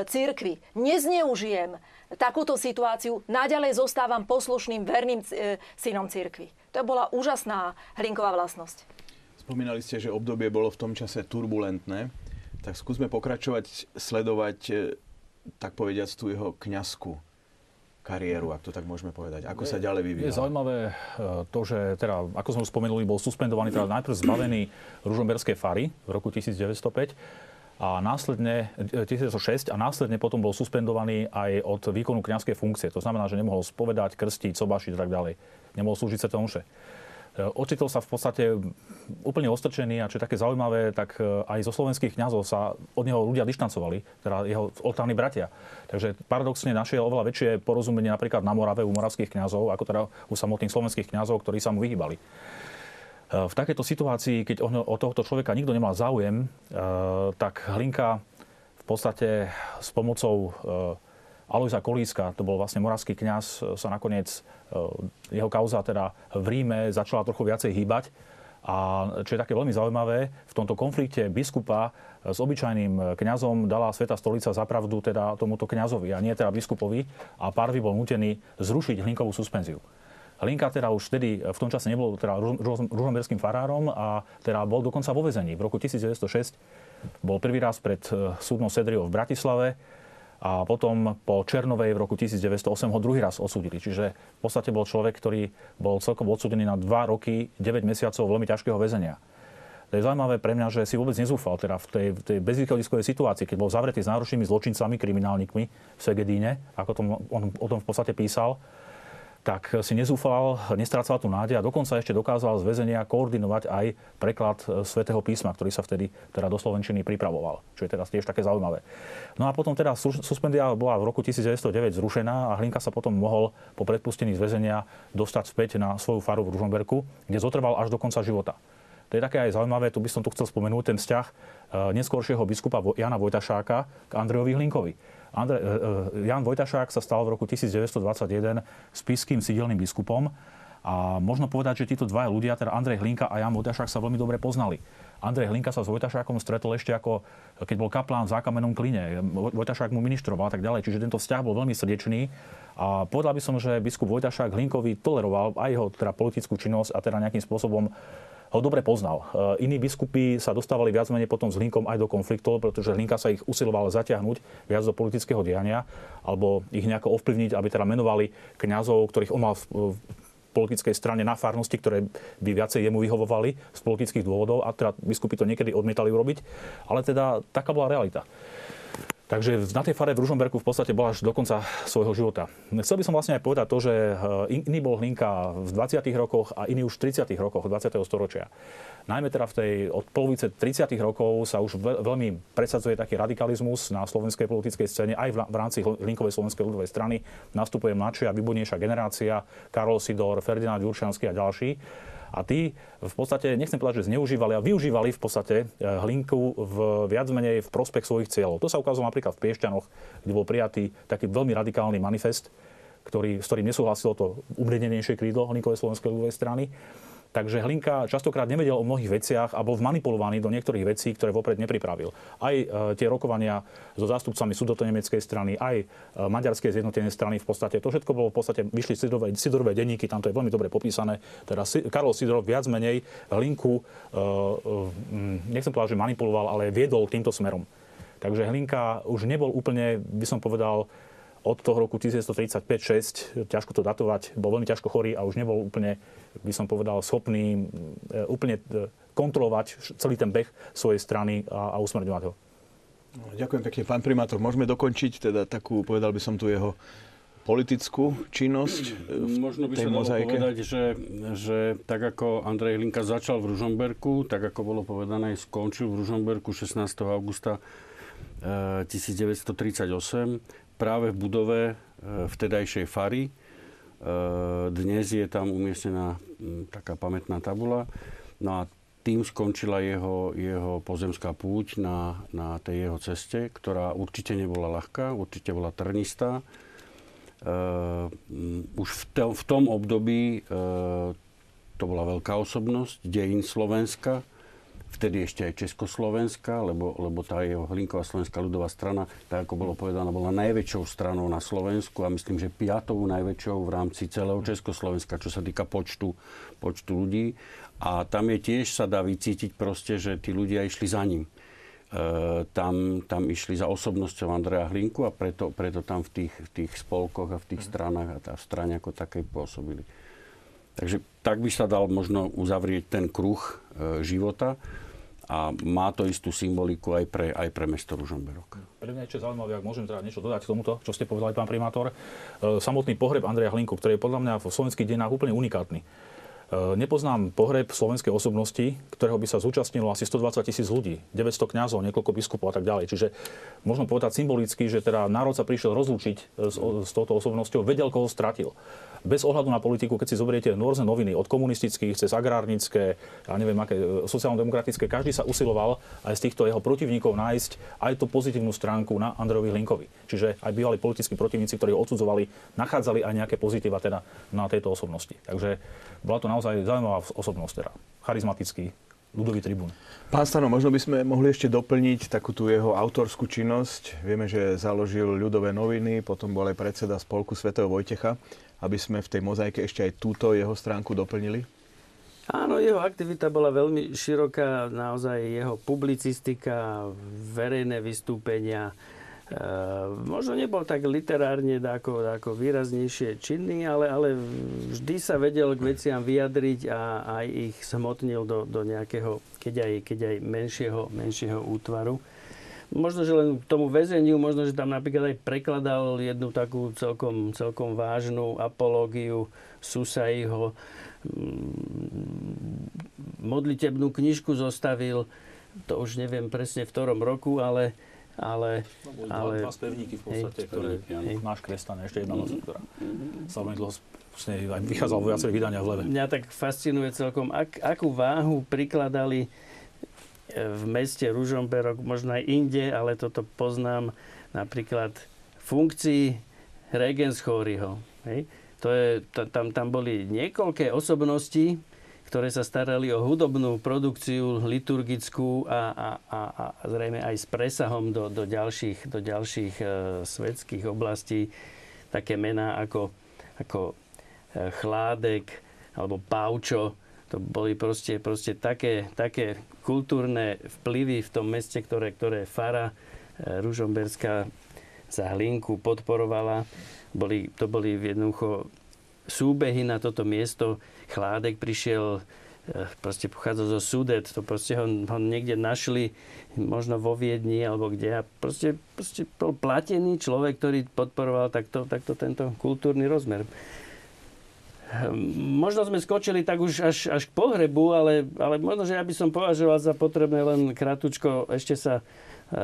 církvy. Nezneužijem takúto situáciu, naďalej zostávam poslušným, verným e, synom církvy. To bola úžasná Hlinková vlastnosť. Spomínali ste, že obdobie bolo v tom čase turbulentné. Tak skúsme pokračovať, sledovať, e, tak povediať, tú jeho kňazku kariéru, ak to tak môžeme povedať. Ako sa ďalej vyvíjal? Je zaujímavé e, to, že teda, ako sme už spomenuli, bol suspendovaný, teda najprv zbavený ružomberskej fary v roku 1905 a následne 1906 a následne potom bol suspendovaný aj od výkonu kňazskej funkcie. To znamená, že nemohol spovedať, krstiť, sobašiť a tak ďalej. Nemohol slúžiť sa omše. E, ocitol sa v podstate úplne ostrčený a čo je také zaujímavé, tak e, aj zo slovenských kňazov sa od neho ľudia dištancovali, teda jeho oltárni bratia. Takže paradoxne našiel oveľa väčšie porozumenie napríklad na Morave u moravských kňazov, ako teda u samotných slovenských kňazov, ktorí sa mu vyhýbali. Eh, v takejto situácii, keď o tohto človeka nikto nemal záujem, eh, tak Hlinka v podstate s pomocou eh, Alojza Kolíska, to bol vlastne moravský kňaz, sa nakoniec jeho kauza teda v Ríme začala trochu viacej hýbať. A čo je také veľmi zaujímavé, v tomto konflikte biskupa s obyčajným kňazom dala Sveta stolica zapravdu teda tomuto kňazovi a nie teda biskupovi a Parvy bol nutený zrušiť Hlinkovú suspenziu. Linka teda už vtedy v tom čase nebol teda ružomberským farárom a teda bol dokonca vo vezení. V roku 1906 bol prvý raz pred e, súdnou Sedriou v Bratislave a potom po Černovej v roku 1908 ho druhý raz odsúdili. Čiže v podstate bol človek, ktorý bol celkom odsúdený na 2 roky, 9 mesiacov veľmi ťažkého väzenia. To je zaujímavé pre mňa, že si vôbec nezúfal teda v tej, tej bezvýchodiskovej situácii, keď bol zavretý s náročnými zločincami, kriminálnikmi v Segedíne, ako tom, on o tom v podstate písal tak si nezúfal, nestrácal tú nádej a dokonca ešte dokázal z väzenia koordinovať aj preklad e, svätého písma, ktorý sa vtedy teda do Slovenčiny pripravoval. Čo je teraz tiež také zaujímavé. No a potom teda suspendia bola v roku 1909 zrušená a Hlinka sa potom mohol po predpustení z väzenia dostať späť na svoju faru v Ružomberku, kde zotrval až do konca života. To je také aj zaujímavé, tu by som tu chcel spomenúť ten vzťah e, neskôršieho biskupa Jana Vojtašáka k Andrejovi Hlinkovi. Andre, e, e, Jan Vojtašák sa stal v roku 1921 spiským sídelným biskupom a možno povedať, že títo dvaja ľudia, teda Andrej Hlinka a Jan Vojtašák sa veľmi dobre poznali. Andrej Hlinka sa s Vojtašákom stretol ešte ako, keď bol kaplán v zákamenom kline. Vojtašák mu ministroval a tak ďalej. Čiže tento vzťah bol veľmi srdečný. A povedal by som, že biskup Vojtašák Hlinkovi toleroval aj jeho teda politickú činnosť a teda nejakým spôsobom ho dobre poznal. E, iní biskupy sa dostávali viac menej potom s Hlinkom aj do konfliktov, pretože Hlinka sa ich usiloval zatiahnuť viac do politického diania alebo ich nejako ovplyvniť, aby teda menovali kňazov, ktorých on mal v politickej strane na farnosti, ktoré by viacej jemu vyhovovali z politických dôvodov a teda biskupy to niekedy odmietali urobiť. Ale teda taká bola realita. Takže na tej fare v Ružomberku v podstate bola až do konca svojho života. Chcel by som vlastne aj povedať to, že eh, iný bol Hlinka v 20. rokoch a iný už v 30. rokoch 20. storočia. Najmä teda v tej, od polovice 30. rokov sa už veľmi presadzuje taký radikalizmus na slovenskej politickej scéne, aj v, rámci Hlinkovej slovenskej ľudovej strany. Nastupuje mladšia výbornejšia generácia, Karol Sidor, Ferdinand Jurčanský a ďalší. A tí v podstate, nechcem povedať, že zneužívali a využívali v podstate eh, hlinku v, viac menej v prospech svojich cieľov. To sa ukázalo napríklad v Piešťanoch, kde bol prijatý taký veľmi radikálny manifest, ktorý, s ktorým nesúhlasilo to umrienenejšie krídlo Hlinkovej slovenskej ľudovej strany. Takže Hlinka častokrát nevedel o mnohých veciach a bol vmanipulovaný do niektorých vecí, ktoré vopred nepripravil. Aj e, tie rokovania so zástupcami sudoto-nemeckej strany, aj e, maďarskej zjednotenej strany v podstate. To všetko bolo v podstate, vyšli Sidorové, Sidorové denníky, tam to je veľmi dobre popísané. Teda Karol Sidorov viac menej Hlinku, e, nechcem povedať, že manipuloval, ale viedol týmto smerom. Takže Hlinka už nebol úplne, by som povedal, od toho roku 1935-6, ťažko to datovať, bol veľmi ťažko chorý a už nebol úplne, by som povedal, schopný e, úplne e, kontrolovať celý ten beh svojej strany a, a usmerňovať ho. No, ďakujem pekne, pán primátor. Môžeme dokončiť teda takú, povedal by som tu jeho politickú činnosť v Možno by tej sa dalo mozaike? povedať, že, že tak ako Andrej Hlinka začal v Ružomberku, tak ako bolo povedané, skončil v Ružomberku 16. augusta 1938 e, práve v budove e, vtedajšej fary. E, dnes je tam umiestnená taká pamätná tabula. No a tým skončila jeho, jeho pozemská púť na, na tej jeho ceste, ktorá určite nebola ľahká, určite bola trnistá. už v, te, v tom období to bola veľká osobnosť dejín Slovenska, vtedy ešte aj Československa, lebo, lebo tá jeho Hlinková slovenská ľudová strana, tak ako bolo povedané, bola najväčšou stranou na Slovensku a myslím, že piatou najväčšou v rámci celého Československa, čo sa týka počtu, počtu ľudí. A tam je tiež sa dá vycítiť proste, že tí ľudia išli za ním. E, tam, tam išli za osobnosťou Andreja Hlinku a preto, preto tam v tých, v tých spolkoch a v tých stranách a v strane ako takej pôsobili. Takže tak by sa dal možno uzavrieť ten kruh e, života a má to istú symboliku aj pre, aj pre mesto Ružomberok. Pre mňa je zaujímavé, ak môžem teda niečo dodať k tomuto, čo ste povedali, pán primátor. E, samotný pohreb Andreja Hlinku, ktorý je podľa mňa v slovenských dejinách úplne unikátny. E, nepoznám pohreb slovenskej osobnosti, ktorého by sa zúčastnilo asi 120 tisíc ľudí, 900 kňazov, niekoľko biskupov a tak ďalej. Čiže možno povedať symbolicky, že teda národ sa prišiel rozlúčiť s, s touto osobnosťou, vedel, koho stratil bez ohľadu na politiku, keď si zoberiete rôzne noviny od komunistických cez agrárnické, ja neviem aké, e, sociálno-demokratické, každý sa usiloval aj z týchto jeho protivníkov nájsť aj tú pozitívnu stránku na Andrejovi Hlinkovi. Čiže aj bývalí politickí protivníci, ktorí ho odsudzovali, nachádzali aj nejaké pozitíva teda na tejto osobnosti. Takže bola to naozaj zaujímavá osobnosť, teda charizmatický ľudový tribún. Pán Stano, možno by sme mohli ešte doplniť takú tú jeho autorskú činnosť. Vieme, že založil ľudové noviny, potom bol aj predseda spolku svätého Vojtecha. Aby sme v tej mozaike ešte aj túto jeho stránku doplnili? Áno, jeho aktivita bola veľmi široká, naozaj jeho publicistika, verejné vystúpenia, možno nebol tak literárne ako, ako výraznejšie činný, ale, ale vždy sa vedel k veciam vyjadriť a aj ich smotnil do, do nejakého, keď aj, keď aj menšieho, menšieho útvaru. Možno, že len k tomu väzeniu, možno, že tam napríklad aj prekladal jednu takú celkom, celkom vážnu apológiu Susaiho, mm, modlitebnú knižku zostavil, to už neviem presne v ktorom roku, ale, ale... No, boli ale dva, dva spevníky v podstate, hej, ktoré hej. máš krestané, ešte jedna mm-hmm. ktorá sa veľmi dlho aj vychádzala vo viacerých vydaniach v leve. Mňa tak fascinuje celkom, ak, akú váhu prikladali e, v meste Ružomberok, možno aj inde, ale toto poznám napríklad funkcii Regenschóriho. Hej? To je, tam, tam boli niekoľké osobnosti, ktoré sa starali o hudobnú produkciu liturgickú a, a, a, a zrejme aj s presahom do, do ďalších, do ďalších e, svetských oblastí. Také mená ako, ako e, Chládek alebo Paučo. To boli proste, proste také, také kultúrne vplyvy v tom meste, ktoré, ktoré Fara e, Ružomberská za hlinku podporovala. Boli, to boli jednoducho súbehy na toto miesto. Chládek prišiel e, proste pochádza zo Sudet, to proste ho, ho niekde našli, možno vo Viedni alebo kde a proste, proste bol platený človek, ktorý podporoval takto, takto tento kultúrny rozmer. Hm, možno sme skočili tak už až, až k pohrebu, ale, ale možno, že ja by som považoval za potrebné len kratučko ešte sa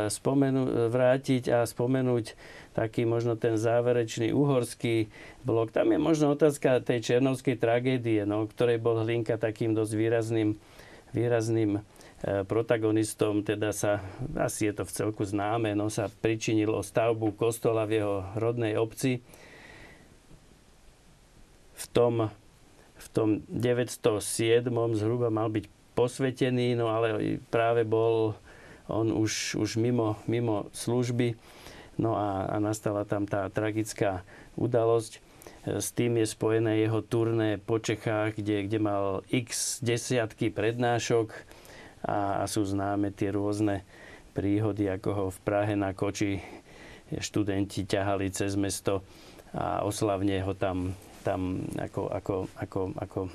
spomenu, vrátiť a spomenúť taký možno ten záverečný uhorský blok. Tam je možno otázka tej černovskej tragédie, no, ktorej bol Hlinka takým dosť výrazným, výrazným e, protagonistom, teda sa, asi je to v celku známe, no, sa pričinil o stavbu kostola v jeho rodnej obci. V tom, v tom 907. zhruba mal byť posvetený, no ale práve bol on už, už mimo, mimo služby No a, a nastala tam tá tragická udalosť. S tým je spojené jeho turné po Čechách, kde, kde mal x desiatky prednášok a, a sú známe tie rôzne príhody, ako ho v Prahe na koči študenti ťahali cez mesto a oslavne ho tam, tam ako, ako, ako, ako e,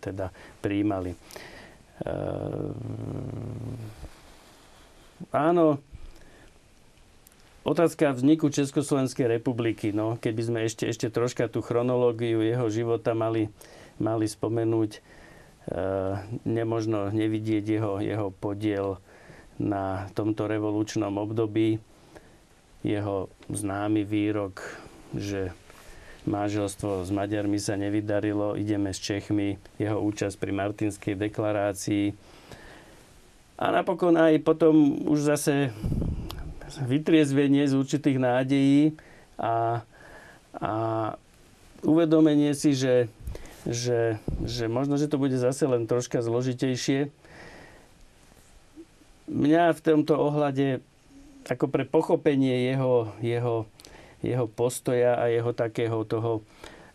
teda príjmali. E, áno, Otázka vzniku Československej republiky. No, keby sme ešte, ešte troška tú chronológiu jeho života mali, mali spomenúť, e, nemožno nevidieť jeho, jeho podiel na tomto revolučnom období. Jeho známy výrok, že manželstvo s Maďarmi sa nevydarilo, ideme s Čechmi, jeho účasť pri Martinskej deklarácii. A napokon aj potom už zase vytriezvenie z určitých nádejí a, a uvedomenie si, že, že, že možno, že to bude zase len troška zložitejšie. Mňa v tomto ohľade ako pre pochopenie jeho, jeho, jeho postoja a jeho takého toho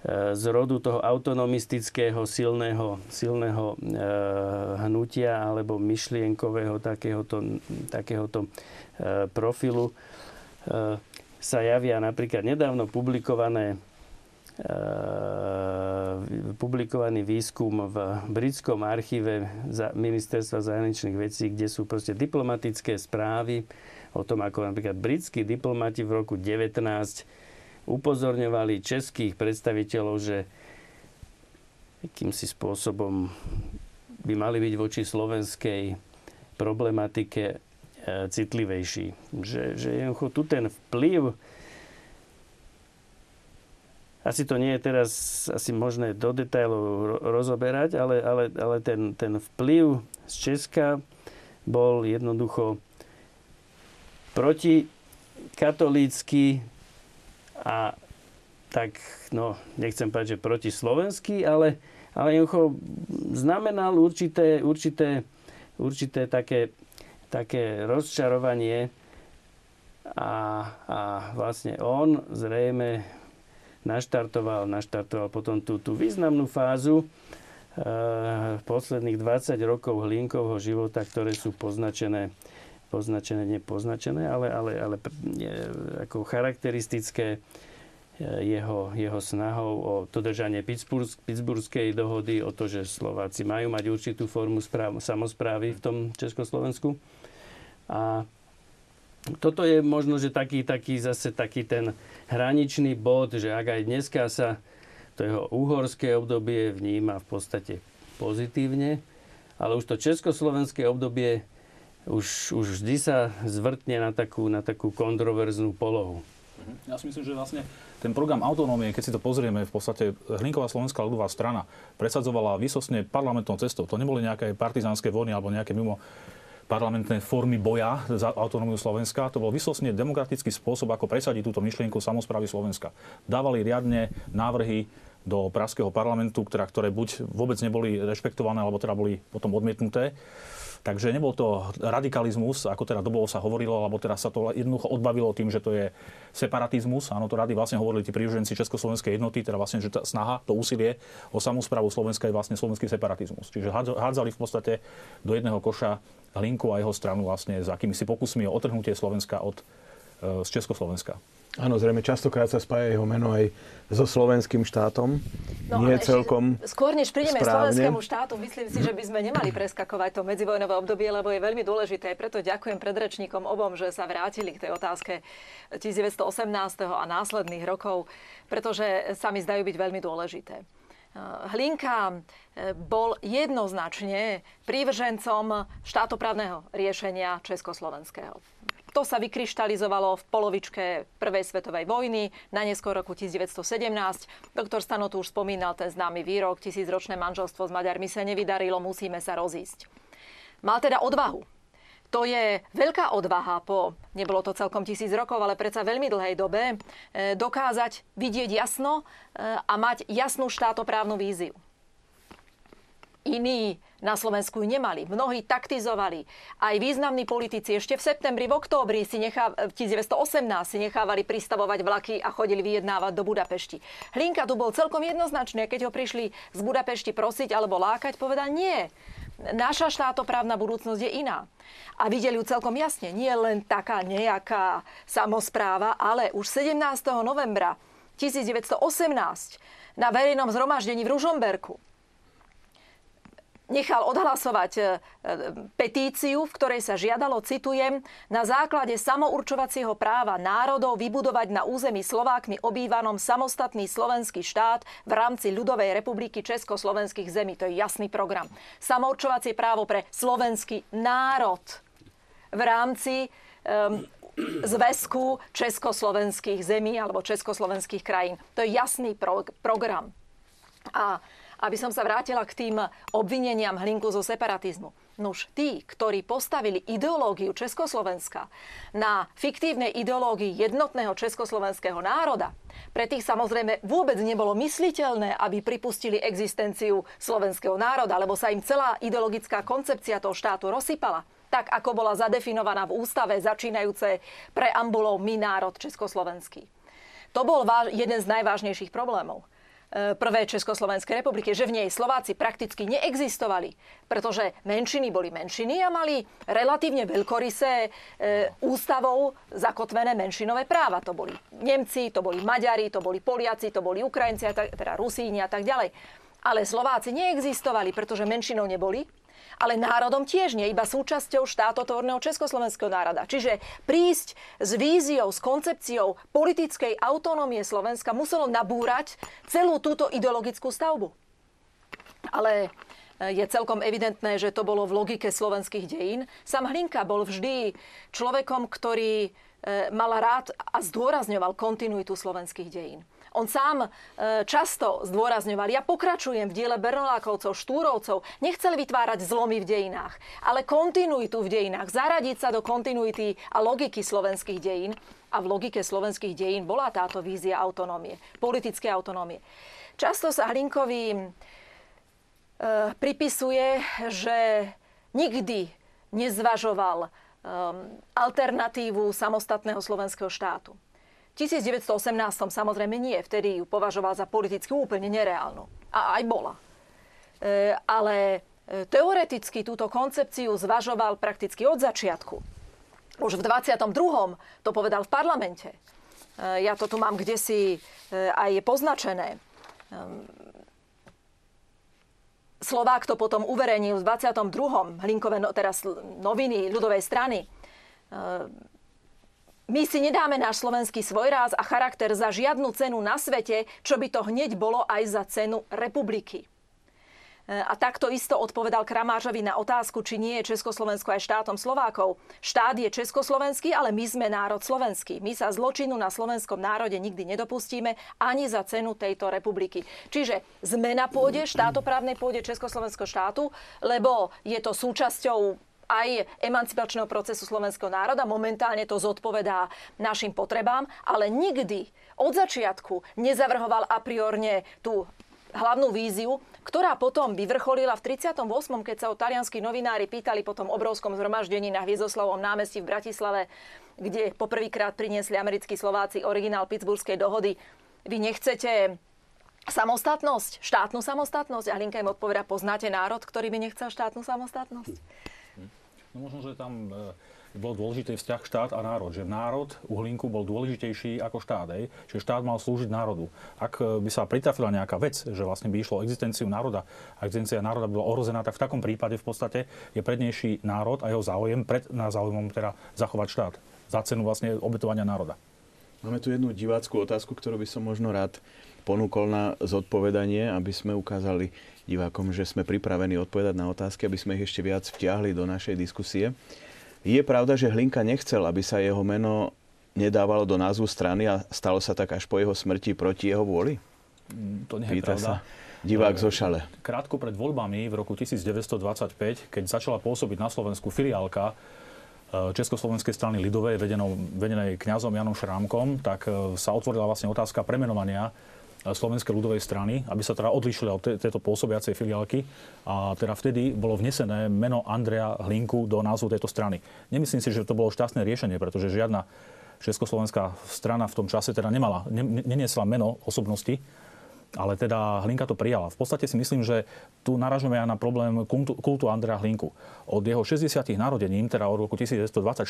e, zrodu toho autonomistického silného, silného e, hnutia alebo myšlienkového takéhoto, takéhoto e, profilu sa javia napríklad nedávno publikované publikovaný výskum v britskom archíve ministerstva zahraničných vecí, kde sú proste diplomatické správy o tom, ako napríklad britskí diplomati v roku 19 upozorňovali českých predstaviteľov, že akýmsi spôsobom by mali byť voči slovenskej problematike e, citlivejší. Že, že jednoducho tu ten vplyv asi to nie je teraz asi možné do detailov rozoberať, ale, ale, ale ten, ten vplyv z Česka bol jednoducho proti katolícky a tak, no, nechcem povedať, že proti slovenský, ale, ale jednoducho znamenal určité, určité, určité také, také rozčarovanie. A, a vlastne on zrejme naštartoval, naštartoval potom tú, tú významnú fázu e, posledných 20 rokov Hlinkovho života, ktoré sú poznačené poznačené, nepoznačené, ale, ale, ale ako charakteristické e, jeho, jeho snahou o dodržanie Pittsburghskej dohody, o to, že Slováci majú mať určitú formu správ, samozprávy v tom Československu. A toto je možno, že taký, taký zase taký ten hraničný bod, že ak aj dneska sa to jeho uhorské obdobie vníma v podstate pozitívne, ale už to československé obdobie už, už vždy sa zvrtne na takú, na takú kontroverznú polohu. Ja si myslím, že vlastne ten program autonómie, keď si to pozrieme, v podstate Hlinková slovenská ľudová strana presadzovala vysosne parlamentnou cestou. To neboli nejaké partizánske vojny alebo nejaké mimo parlamentné formy boja za autonómiu Slovenska. To bol vysosne demokratický spôsob, ako presadiť túto myšlienku samozprávy Slovenska. Dávali riadne návrhy do Pražského parlamentu, ktorá, ktoré buď vôbec neboli rešpektované, alebo teda boli potom odmietnuté. Takže nebol to radikalizmus, ako teda dobovo sa hovorilo, alebo teda sa to jednoducho odbavilo tým, že to je separatizmus. Áno, to rady vlastne hovorili tí príruženci Československej jednoty, teda vlastne, že tá snaha, to úsilie o samozprávu Slovenska je vlastne slovenský separatizmus. Čiže hádzali v podstate do jedného koša Linku a jeho stranu vlastne s akýmisi pokusmi o otrhnutie Slovenska od, e, z Československa. Áno, zrejme častokrát sa spája jeho meno aj so slovenským štátom. No, Nie celkom Skôr než prídeme k slovenskému štátu, myslím si, že by sme nemali preskakovať to medzivojnové obdobie, lebo je veľmi dôležité. Preto ďakujem predrečníkom obom, že sa vrátili k tej otázke 1918. a následných rokov, pretože sa mi zdajú byť veľmi dôležité. Hlinka eh, bol jednoznačne prívržencom štátoprávneho riešenia československého. To sa vykryštalizovalo v polovičke Prvej svetovej vojny, na neskôr roku 1917. Doktor Stano tu už spomínal ten známy výrok, tisícročné manželstvo s Maďarmi sa nevydarilo, musíme sa rozísť. Mal teda odvahu. To je veľká odvaha po, nebolo to celkom tisíc rokov, ale predsa veľmi dlhej dobe, e, dokázať vidieť jasno e, a mať jasnú štátoprávnu víziu. Iní na Slovensku nemali. Mnohí taktizovali. Aj významní politici ešte v septembri, v októbri si nechá, v 1918 si nechávali pristavovať vlaky a chodili vyjednávať do Budapešti. Hlinka tu bol celkom jednoznačný. Keď ho prišli z Budapešti prosiť alebo lákať, povedal nie. Naša štátoprávna budúcnosť je iná. A videli ju celkom jasne. Nie len taká nejaká samozpráva, ale už 17. novembra 1918 na verejnom zhromaždení v Ružomberku nechal odhlasovať e, e, petíciu, v ktorej sa žiadalo, citujem, na základe samourčovacieho práva národov vybudovať na území Slovákmi obývanom samostatný slovenský štát v rámci ľudovej republiky Československých zemí. To je jasný program. Samourčovacie právo pre slovenský národ v rámci um, zväzku československých zemí alebo československých krajín. To je jasný pro- program. A aby som sa vrátila k tým obvineniam Hlinku zo separatizmu. Nuž, tí, ktorí postavili ideológiu Československa na fiktívnej ideológii jednotného československého národa, pre tých samozrejme vôbec nebolo mysliteľné, aby pripustili existenciu slovenského národa, lebo sa im celá ideologická koncepcia toho štátu rozsypala tak ako bola zadefinovaná v ústave začínajúce preambulou My národ československý. To bol jeden z najvážnejších problémov. E, prvej Československej republiky, že v nej Slováci prakticky neexistovali, pretože menšiny boli menšiny a mali relatívne veľkorysé e, ústavou zakotvené menšinové práva. To boli Nemci, to boli Maďari, to boli Poliaci, to boli Ukrajinci, teda Rusíni a tak ďalej. Ale Slováci neexistovali, pretože menšinou neboli ale národom tiež nie, iba súčasťou štátotvorného československého národa. Čiže prísť s víziou, s koncepciou politickej autonómie Slovenska muselo nabúrať celú túto ideologickú stavbu. Ale e, je celkom evidentné, že to bolo v logike slovenských dejín. Sam Hlinka bol vždy človekom, ktorý e, mal rád a zdôrazňoval kontinuitu slovenských dejín. On sám e, často zdôrazňoval, ja pokračujem v diele Bernolákovcov, Štúrovcov, nechcel vytvárať zlomy v dejinách, ale kontinuitu v dejinách, zaradiť sa do kontinuity a logiky slovenských dejín. A v logike slovenských dejín bola táto vízia autonómie, politické autonómie. Často sa Hlinkovi e, pripisuje, že nikdy nezvažoval um, alternatívu samostatného slovenského štátu. 1918 samozrejme nie, vtedy ju považoval za politicky úplne nereálnu. A aj bola. E, ale e, teoreticky túto koncepciu zvažoval prakticky od začiatku. Už v 22. to povedal v parlamente. E, ja to tu mám kde si aj poznačené. Slovák to potom uverejnil v 22. Hlinkové, no, teraz noviny ľudovej strany my si nedáme náš slovenský svojráz a charakter za žiadnu cenu na svete, čo by to hneď bolo aj za cenu republiky. E, a takto isto odpovedal Kramážovi na otázku, či nie je Československo aj štátom Slovákov. Štát je československý, ale my sme národ slovenský. My sa zločinu na slovenskom národe nikdy nedopustíme ani za cenu tejto republiky. Čiže sme na pôde, štátoprávnej pôde Československého štátu, lebo je to súčasťou aj emancipačného procesu slovenského národa. Momentálne to zodpovedá našim potrebám, ale nikdy od začiatku nezavrhoval a priorne tú hlavnú víziu, ktorá potom vyvrcholila v 38., keď sa o talianskí novinári pýtali po tom obrovskom zhromaždení na Hviezdoslavom námestí v Bratislave, kde poprvýkrát priniesli americkí Slováci originál Pittsburghskej dohody. Vy nechcete samostatnosť, štátnu samostatnosť? A Linka im odpoveda, poznáte národ, ktorý by nechcel štátnu samostatnosť? No možno, že tam e, bol dôležitý vzťah štát a národ. Že národ uhlinku bol dôležitejší ako štát. Ej? Čiže štát mal slúžiť národu. Ak e, by sa pritrafila nejaká vec, že vlastne by išlo o existenciu národa a existencia národa by bola ohrozená, tak v takom prípade v podstate je prednejší národ a jeho záujem pred na záujmom teda zachovať štát. Za cenu vlastne obetovania národa. Máme tu jednu diváckú otázku, ktorú by som možno rád ponúkol na zodpovedanie, aby sme ukázali divákom, že sme pripravení odpovedať na otázky, aby sme ich ešte viac vtiahli do našej diskusie. Je pravda, že Hlinka nechcel, aby sa jeho meno nedávalo do názvu strany a stalo sa tak až po jeho smrti proti jeho vôli? Mm, to nie je Pýta pravda. sa divák zo Šale. Krátko pred voľbami v roku 1925, keď začala pôsobiť na Slovensku filiálka e, Československej strany Lidovej, vedenej kňazom Janom Šrámkom, tak e, sa otvorila vlastne otázka premenovania Slovenskej ľudovej strany, aby sa teda odlišili od tejto pôsobiacej filiálky. A teda vtedy bolo vnesené meno Andrea Hlinku do názvu tejto strany. Nemyslím si, že to bolo šťastné riešenie, pretože žiadna československá strana v tom čase teda nemala, neniesla meno osobnosti, ale teda Hlinka to prijala. V podstate si myslím, že tu naražujeme aj na problém kultu, Andrea Hlinku. Od jeho 60. narodením, teda od roku 1924,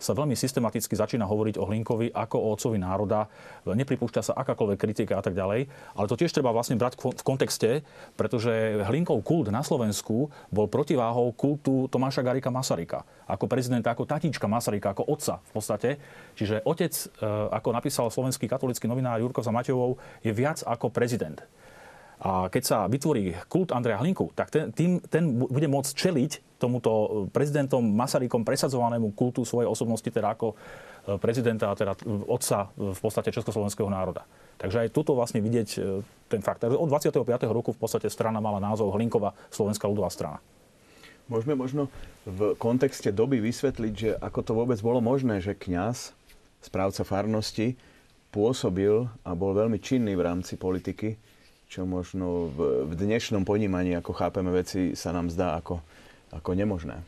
sa veľmi systematicky začína hovoriť o Hlinkovi ako o otcovi národa. Nepripúšťa sa akákoľvek kritika a tak ďalej. Ale to tiež treba vlastne brať v kontexte, pretože Hlinkov kult na Slovensku bol protiváhou kultu Tomáša Garika Masaryka. Ako prezidenta, ako tatíčka Masaryka, ako otca v podstate. Čiže otec, e, ako napísal slovenský katolický novinár Jurko Zamatejovou, je viac ako prezident. A keď sa vytvorí kult Andreja Hlinku, tak ten, tým, ten bude môcť čeliť tomuto prezidentom Masarykom presadzovanému kultu svojej osobnosti, teda ako e, prezidenta, teda otca v podstate Československého národa. Takže aj tuto vlastne vidieť e, ten fakt. Od 25. roku v podstate strana mala názov Hlinkova Slovenská ľudová strana. Môžeme možno v kontexte doby vysvetliť, že ako to vôbec bolo možné, že kňaz, správca farnosti, pôsobil a bol veľmi činný v rámci politiky, čo možno v, v dnešnom ponímaní, ako chápeme veci, sa nám zdá ako, ako nemožné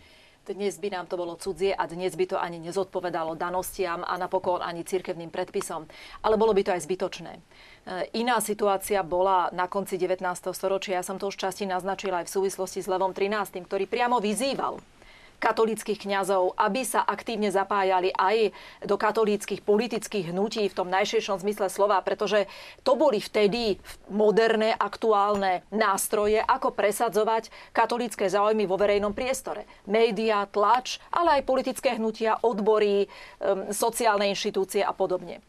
dnes by nám to bolo cudzie a dnes by to ani nezodpovedalo danostiam a napokon ani cirkevným predpisom. Ale bolo by to aj zbytočné. E, iná situácia bola na konci 19. storočia. Ja som to už časti naznačila aj v súvislosti s Levom 13., ktorý priamo vyzýval katolíckých kňazov, aby sa aktívne zapájali aj do katolíckých politických hnutí v tom najširšom zmysle slova, pretože to boli vtedy moderné, aktuálne nástroje, ako presadzovať katolícke záujmy vo verejnom priestore. Média, tlač, ale aj politické hnutia, odbory, sociálne inštitúcie a podobne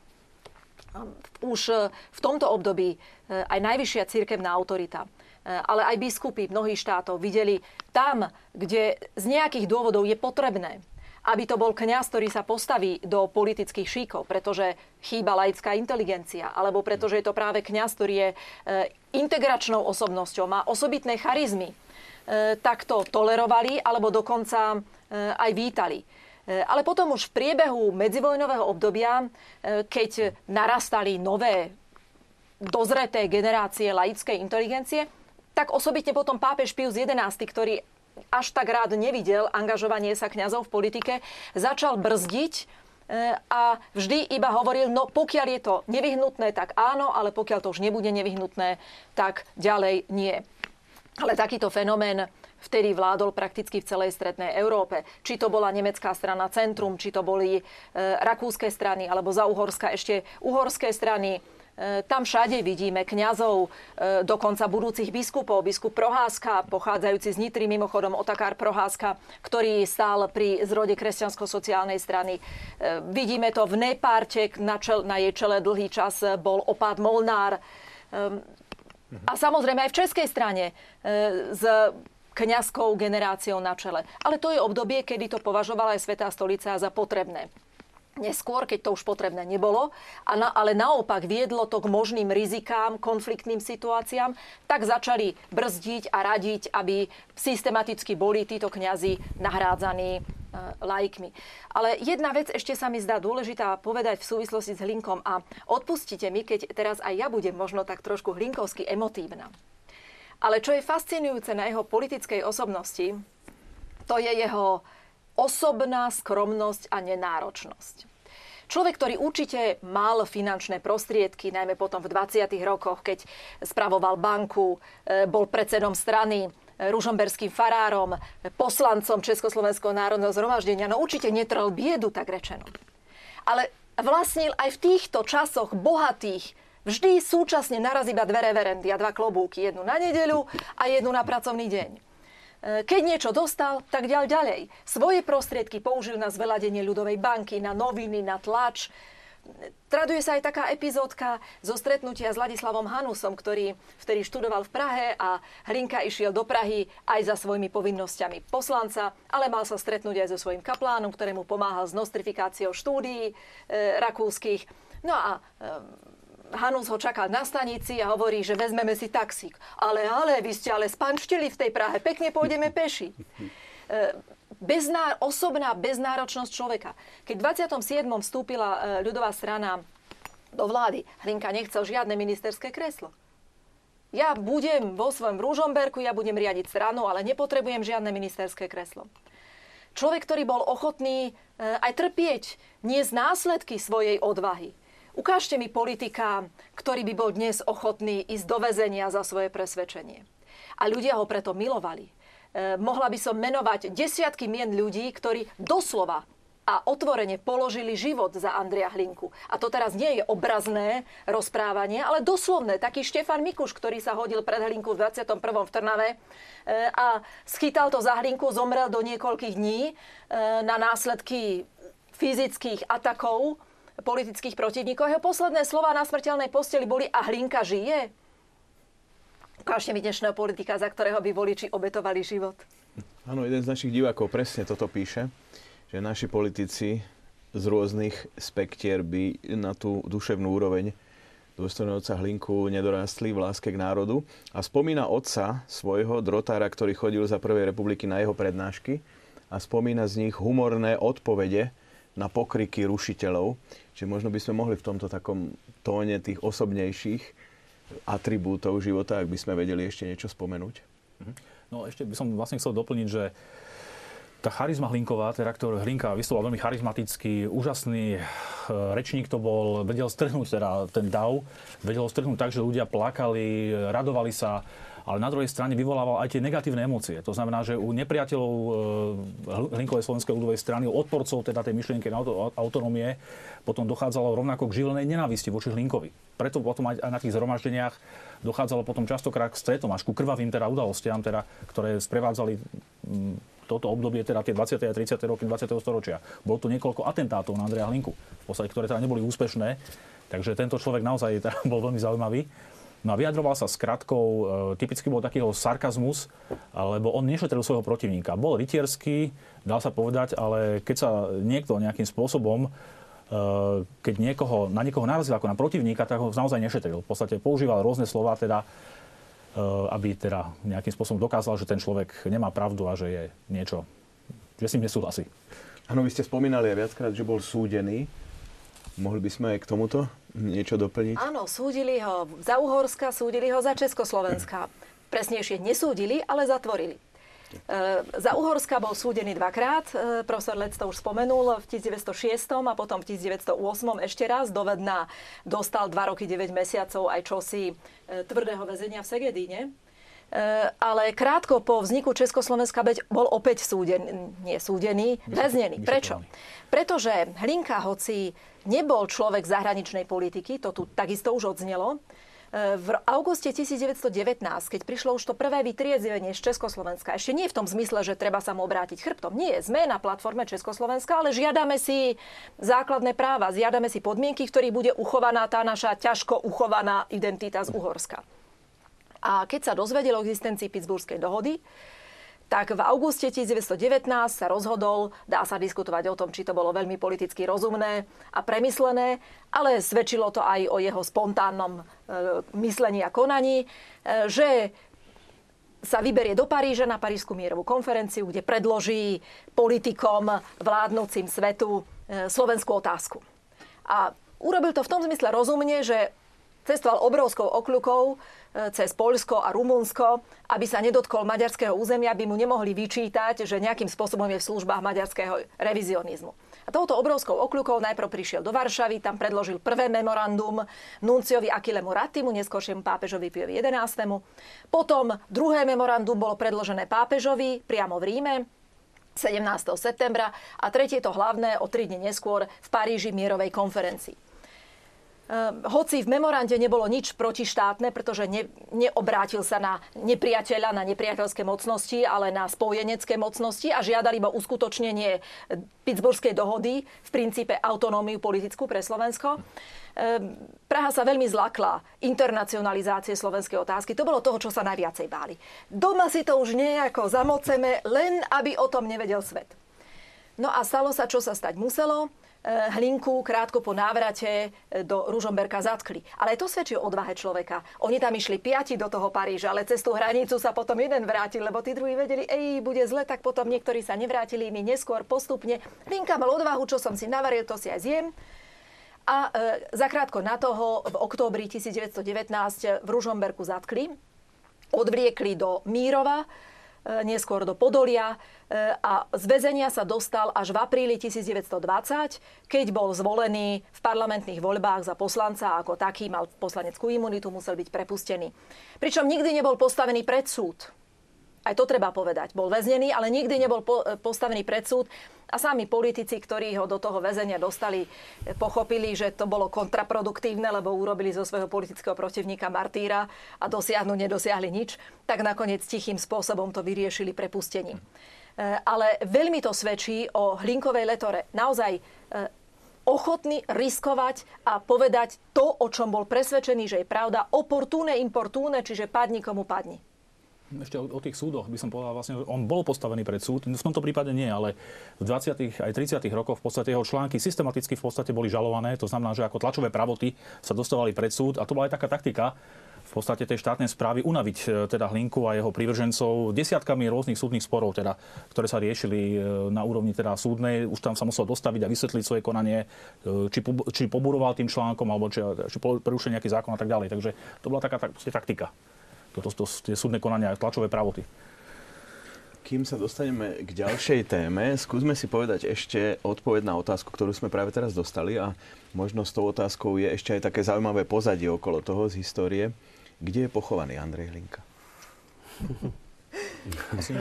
už v tomto období e, aj najvyššia cirkevná autorita Eh, ale aj biskupy mnohých štátov videli tam, kde z nejakých dôvodov je potrebné, aby to bol kňaz, ktorý sa postaví do politických šíkov, pretože chýba laická inteligencia, alebo pretože je to práve kňaz, ktorý je eh, integračnou osobnosťou, má osobitné charizmy, eh, tak to tolerovali, alebo dokonca aj vítali. Ale potom už v priebehu medzivojnového obdobia, keď narastali nové dozreté generácie laickej inteligencie, tak osobitne potom pápež Pius XI, ktorý až tak rád nevidel angažovanie sa kňazov v politike, začal brzdiť e, a vždy iba hovoril, no pokiaľ je to nevyhnutné, tak áno, ale pokiaľ to už nebude nevyhnutné, tak ďalej nie. Ale takýto fenomén vtedy vládol prakticky v celej strednej Európe. Či to bola nemecká strana Centrum, či to boli e, rakúske strany, alebo za Uhorska ešte uhorské strany, tam všade vidíme kňazov, e, dokonca budúcich biskupov. Biskup Proházka, pochádzajúci z Nitry, mimochodom Otakár Proházka, ktorý stál pri zrode kresťansko-sociálnej strany. E, vidíme to v Nepárte, na, čel, na jej čele dlhý čas bol opát Molnár. A samozrejme aj v českej strane s kňazskou generáciou na čele. Ale to je obdobie, kedy to považovala aj Svetá stolica za potrebné neskôr, keď to už potrebné nebolo, ale naopak viedlo to k možným rizikám, konfliktným situáciám, tak začali brzdiť a radiť, aby systematicky boli títo kňazi nahrádzaní e, laikmi. Ale jedna vec ešte sa mi zdá dôležitá povedať v súvislosti s Hlinkom a odpustite mi, keď teraz aj ja budem možno tak trošku hlinkovsky emotívna. Ale čo je fascinujúce na jeho politickej osobnosti, to je jeho osobná skromnosť a nenáročnosť. Človek, ktorý určite mal finančné prostriedky, najmä potom v 20. rokoch, keď spravoval banku, e, bol predsedom strany, e, ružomberským farárom, poslancom Československého národného zhromaždenia, no určite netrel biedu, tak rečeno. Ale vlastnil aj v týchto časoch bohatých vždy súčasne naraz iba dve reverendy a dva klobúky. Jednu na nedeľu a jednu na pracovný deň. E, keď niečo dostal, tak ďal ďalej. Svoje prostriedky použil na zveladenie ľudovej banky, na noviny, na tlač. Traduje sa aj taká epizódka zo stretnutia s Ladislavom Hanusom, ktorý vtedy študoval v Prahe a Hlinka išiel do Prahy aj za svojimi povinnosťami poslanca, ale mal sa stretnúť aj so svojím kaplánom, ktorému pomáhal s nostrifikáciou štúdií e, rakúskych. No a e, Hanus ho čakal na stanici a hovorí, že vezmeme si taxík. Ale, ale, vy ste ale spanštili v tej Prahe, pekne pôjdeme peši. E, bezná, osobná beznáročnosť človeka. Keď v 27. vstúpila e, ľudová strana do vlády, Hlinka nechcel žiadne ministerské kreslo. Ja budem vo svojom Rúžomberku, ja budem riadiť stranu, ale nepotrebujem žiadne ministerské kreslo. Človek, ktorý bol ochotný e, aj trpieť, z následky svojej odvahy. Ukážte mi politika, ktorý by bol dnes ochotný ísť do väzenia za svoje presvedčenie. A ľudia ho preto milovali. E, mohla by som menovať desiatky mien ľudí, ktorí doslova a otvorene položili život za Andrea Hlinku. A to teraz nie je obrazné rozprávanie, ale doslovné. Taký Štefan Mikuš, ktorý sa hodil pred Hlinku v 21. v Trnave e, a schytal to za Hlinku, zomrel do niekoľkých dní e, na následky fyzických atakov politických protivníkov. Jeho posledné slova na smrteľnej posteli boli a Hlinka žije? Ukážte mi dnešného politika, za ktorého by voliči obetovali život. Áno, jeden z našich divákov presne toto píše, že naši politici z rôznych spektier by na tú duševnú úroveň dôstojného otca Hlinku nedorástli v láske k národu a spomína otca svojho drotára, ktorý chodil za Prvej republiky na jeho prednášky a spomína z nich humorné odpovede na pokriky rušiteľov. Čiže možno by sme mohli v tomto takom tóne tých osobnejších atribútov života, ak by sme vedeli ešte niečo spomenúť. Mhm. No ešte by som vlastne chcel doplniť, že tá charizma Hlinková, teda ktorý Hlinka vysloval veľmi charizmatický, úžasný e, rečník to bol, vedel strhnúť teda ten dav, vedel strhnúť tak, že ľudia plakali, radovali sa, ale na druhej strane vyvolával aj tie negatívne emócie. To znamená, že u nepriateľov e, Hlinkovej slovenskej ľudovej strany, odporcov teda tej myšlienky autonómie, potom dochádzalo rovnako k živelnej nenávisti voči Hlinkovi. Preto potom aj na tých zhromaždeniach dochádzalo potom častokrát k stretom, až ku krvavým teda udalostiam, teda, ktoré sprevádzali toto obdobie, teda tie 20. a 30. roky 20. storočia. Bolo tu niekoľko atentátov na Andreja Hlinku, v podstate, ktoré teda neboli úspešné, takže tento človek naozaj teda bol veľmi zaujímavý. No a vyjadroval sa s kratkou, e, typicky bol takýho sarkazmus, lebo on nešetril svojho protivníka. Bol rytierský, dal sa povedať, ale keď sa niekto nejakým spôsobom e, keď niekoho, na niekoho narazil ako na protivníka, tak ho naozaj nešetril. V podstate používal rôzne slova, teda Eh, aby teda nejakým spôsobom dokázal, že ten človek nemá pravdu a že je niečo, že s ním nesúhlasí. Áno, vy ste spomínali aj viackrát, že bol súdený. Mohli by sme aj k tomuto niečo doplniť? Áno, súdili ho za Uhorska, súdili ho za Československa. Presnejšie nesúdili, ale zatvorili. E, za Uhorska bol súdený dvakrát. E, profesor Lec to už spomenul v 1906 a potom v 1908 ešte raz. Dovedná dostal 2 roky 9 mesiacov aj čosi e, tvrdého väzenia v Segedíne. Ale krátko po vzniku Československa bol opäť súdený, nie súdený, väznený. Prečo? Pretože Hlinka, hoci nebol človek zahraničnej politiky, to tu takisto už odznelo, v auguste 1919, keď prišlo už to prvé vytriezivenie z Československa, ešte nie v tom zmysle, že treba sa mu obrátiť chrbtom. Nie, sme na platforme Československa, ale žiadame si základné práva, žiadame si podmienky, v ktorých bude uchovaná tá naša ťažko uchovaná identita z Uhorska. A keď sa dozvedel o existencii Pittsburghskej dohody, tak v auguste 1919 sa rozhodol, dá sa diskutovať o tom, či to bolo veľmi politicky rozumné a premyslené, ale svedčilo to aj o jeho spontánnom e, myslení a konaní, e, že sa vyberie do Paríža na Parížskú mierovú konferenciu, kde predloží politikom vládnúcim svetu e, slovenskú otázku. A urobil to v tom zmysle rozumne, že cestoval obrovskou okľukou, cez Poľsko a Rumunsko, aby sa nedotkol maďarského územia, aby mu nemohli vyčítať, že nejakým spôsobom je v službách maďarského revizionizmu. A touto obrovskou okľukou najprv prišiel do Varšavy, tam predložil prvé memorandum nunciovi Akilemu Ratimu, neskôršiemu pápežovi Piovi XI. Potom druhé memorandum bolo predložené pápežovi priamo v Ríme, 17. septembra a tretie to hlavné o tri dni neskôr v Paríži mierovej konferencii. Ehm, hoci v memorande nebolo nič protištátne, pretože ne, neobrátil sa na nepriateľa, na nepriateľské mocnosti, ale na spojenecké mocnosti a žiadali iba uskutočnenie Pittsburghskej dohody, v princípe autonómiu politickú pre Slovensko. Ehm, Praha sa veľmi zlakla internacionalizácie slovenskej otázky. To bolo toho, čo sa najviacej báli. Doma si to už nejako zamoceme, len aby o tom nevedel svet. No a stalo sa, čo sa stať muselo. Hlinku krátko po návrate eh, do Ružomberka zatkli. Ale to svedčí o odvahe človeka. Oni tam išli piati do toho Paríža, ale cez tú hranicu sa potom jeden vrátil, lebo tí druhí vedeli, ej, bude zle, tak potom niektorí sa nevrátili, my neskôr postupne. Hlinka mal odvahu, čo som si navaril, to si aj zjem. A e, zakrátko na toho v októbri 1919 v Ružomberku zatkli, odvliekli do Mírova, E, neskôr do Podolia e, a z väzenia sa dostal až v apríli 1920, keď bol zvolený v parlamentných voľbách za poslanca ako taký, mal poslaneckú imunitu, musel byť prepustený. Pričom nikdy nebol postavený pred súd. Aj to treba povedať. Bol väznený, ale nikdy nebol e, postavený pred súd. A sami politici, ktorí ho do toho väzenia dostali, e, pochopili, že to bolo kontraproduktívne, lebo urobili zo svojho politického protivníka martýra a dosiahnu nedosiahli nič, tak nakoniec tichým spôsobom to vyriešili prepustením. E, ale veľmi to svedčí o Hlinkovej letore. Naozaj ochotný riskovať a povedať to, o čom bol presvedčený, že je pravda, oportúne, importúne, čiže padni komu padni. Ešte o, o tých súdoch by som povedal vlastne, on bol postavený pred súd, v tomto prípade nie, ale v 20. aj 30. rokoch v podstate jeho články systematicky v podstate boli žalované, to znamená, že ako tlačové pravoty sa dostávali pred súd a to bola aj taká taktika, v podstate tej štátnej správy unaviť e, teda Hlinku a jeho prívržencov desiatkami rôznych súdnych sporov, teda, ktoré sa riešili e, na úrovni teda súdnej. Už tam sa musel dostaviť a vysvetliť svoje konanie, e, či, či poburoval tým článkom, alebo či, či porušil nejaký zákon a tak ďalej. Takže to bola taká tak, taktika. Toto, to, tie súdne konania, tlačové pravoty. Kým sa dostaneme k ďalšej téme, skúsme si povedať ešte odpoveď na otázku, ktorú sme práve teraz dostali a možno s tou otázkou je ešte aj také zaujímavé pozadie okolo toho z histórie. Kde je pochovaný Andrej Hlinka?